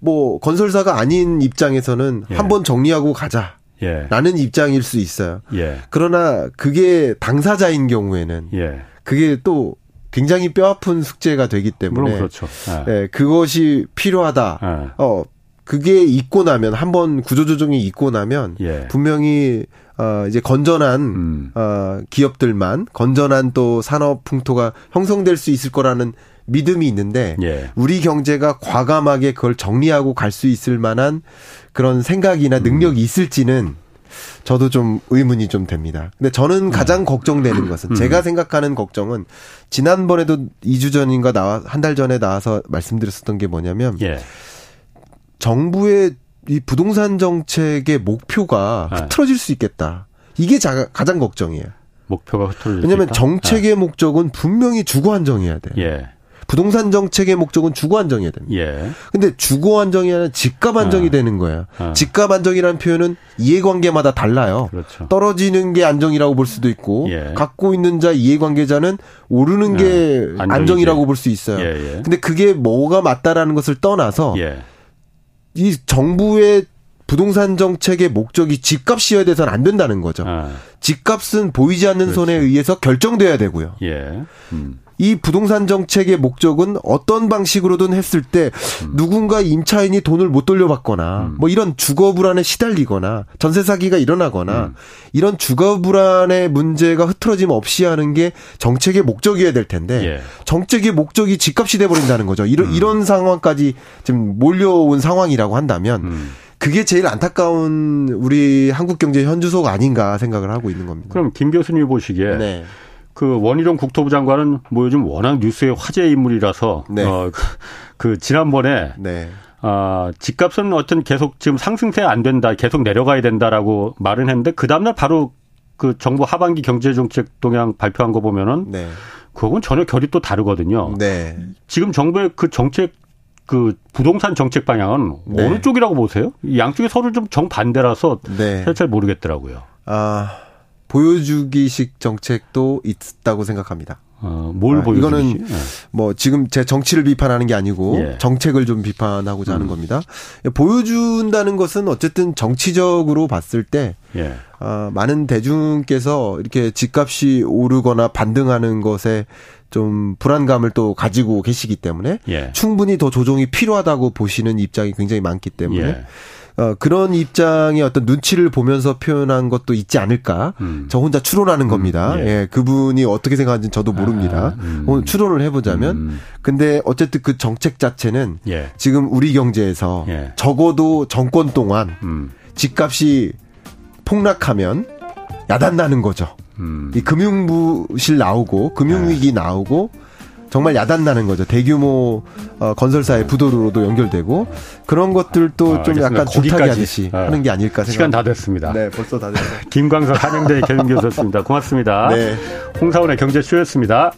뭐 건설사가 아닌 입장에서는 예. 한번 정리하고 가자. 예. 라는 입장일 수 있어요. 예. 그러나 그게 당사자인 경우에는 예. 그게 또 굉장히 뼈 아픈 숙제가 되기 때문에 그렇죠. 예. 예. 그것이 필요하다. 예. 어 그게 있고 나면 한번 구조조정이 있고 나면 예. 분명히 어 이제 건전한 음. 어 기업들만 건전한 또 산업 풍토가 형성될 수 있을 거라는 믿음이 있는데 예. 우리 경제가 과감하게 그걸 정리하고 갈 수 있을 만한 그런 생각이나 능력이 음. 있을지는 저도 좀 의문이 좀 됩니다. 근데 저는 음. 가장 음. 걱정되는 것은 음. 제가 생각하는 걱정은 지난번에도 2주 전인가 나와 한 달 전에 나와서 말씀드렸었던 게 뭐냐면 예. 정부의 이 부동산 정책의 목표가 예. 흐트러질 수 있겠다. 이게 자, 가장 걱정이에요. 목표가 흐트러질 왜냐하면 정책의 예. 목적은 분명히 주거 안정해야 돼 요. 예. 부동산 정책의 목적은 주거 안정이어야 됩니다. 예. 근데 주거 안정이 아니라 집값 안정이 아. 되는 거예요. 아. 집값 안정이라는 표현은 이해관계마다 달라요. 그렇죠. 떨어지는 게 안정이라고 볼 수도 있고 예. 갖고 있는 자 이해관계자는 오르는 아. 게 안정이라고 볼 수 있어요. 예, 예. 근데 그게 뭐가 맞다라는 것을 떠나서 예. 이 정부의 부동산 정책의 목적이 집값이어야 돼서는 안 된다는 거죠. 아. 집값은 보이지 않는 그렇지. 손에 의해서 결정돼야 되고요. 예. 음. 이 부동산 정책의 목적은 어떤 방식으로든 했을 때 음. 누군가 임차인이 돈을 못 돌려받거나 음. 뭐 이런 주거 불안에 시달리거나 전세 사기가 일어나거나 음. 이런 주거 불안의 문제가 흐트러짐 없이 하는 게 정책의 목적이어야 될 텐데 예. 정책의 목적이 집값이 돼 버린다는 거죠. 이런 음. 이런 상황까지 지금 몰려온 상황이라고 한다면 음. 그게 제일 안타까운 우리 한국 경제 현주소가 아닌가 생각을 하고 있는 겁니다. 그럼 김 교수님 보시기에 네. 그 원희룡 국토부 장관은 뭐 요즘 워낙 뉴스의 화제 인물이라서 네. 어, 그, 그 지난번에 네. 아, 집값은 어떤 계속 지금 상승세 안 된다, 계속 내려가야 된다라고 말은 했는데 그 다음날 바로 그 정부 하반기 경제정책 동향 발표한 거 보면은 네. 그건 전혀 결이 또 다르거든요. 네. 지금 정부의 그 정책 그 부동산 정책 방향은 네. 어느 쪽이라고 보세요? 양쪽이 서로 좀 정반대라서 네. 잘 모르겠더라고요. 아 보여주기식 정책도 있다고 생각합니다. 어, 뭘 아, 보여주시? 이거는 예. 뭐 지금 제 정치를 비판하는 게 아니고 예. 정책을 좀 비판하고자 음. 하는 겁니다. 보여준다는 것은 어쨌든 정치적으로 봤을 때 예. 어, 많은 대중께서 이렇게 집값이 오르거나 반등하는 것에 좀 불안감을 또 가지고 계시기 때문에 예. 충분히 더 조정이 필요하다고 보시는 입장이 굉장히 많기 때문에 예. 어, 그런 입장의 어떤 눈치를 보면서 표현한 것도 있지 않을까. 음. 저 혼자 추론하는 겁니다. 음, 예. 예. 그분이 어떻게 생각하는지 저도 모릅니다. 아, 음. 오늘 추론을 해보자면. 음. 근데 어쨌든 그 정책 자체는 예. 지금 우리 경제에서 예. 적어도 정권 동안 음. 집값이 폭락하면 야단나는 거죠. 음. 이 금융부실 나오고 금융위기 네. 나오고 정말 야단나는 거죠. 대규모 어, 건설사의 부도로도 연결되고 그런 것들도 아, 좀 약간 줄타기 하듯이 아, 하는 게 아닐까 생각. 시간 다 됐습니다. 네, 벌써 다 됐어요. <laughs> 김광석 한영대 경영교수였습니다. 고맙습니다. 네. 홍사원의 경제쇼였습니다.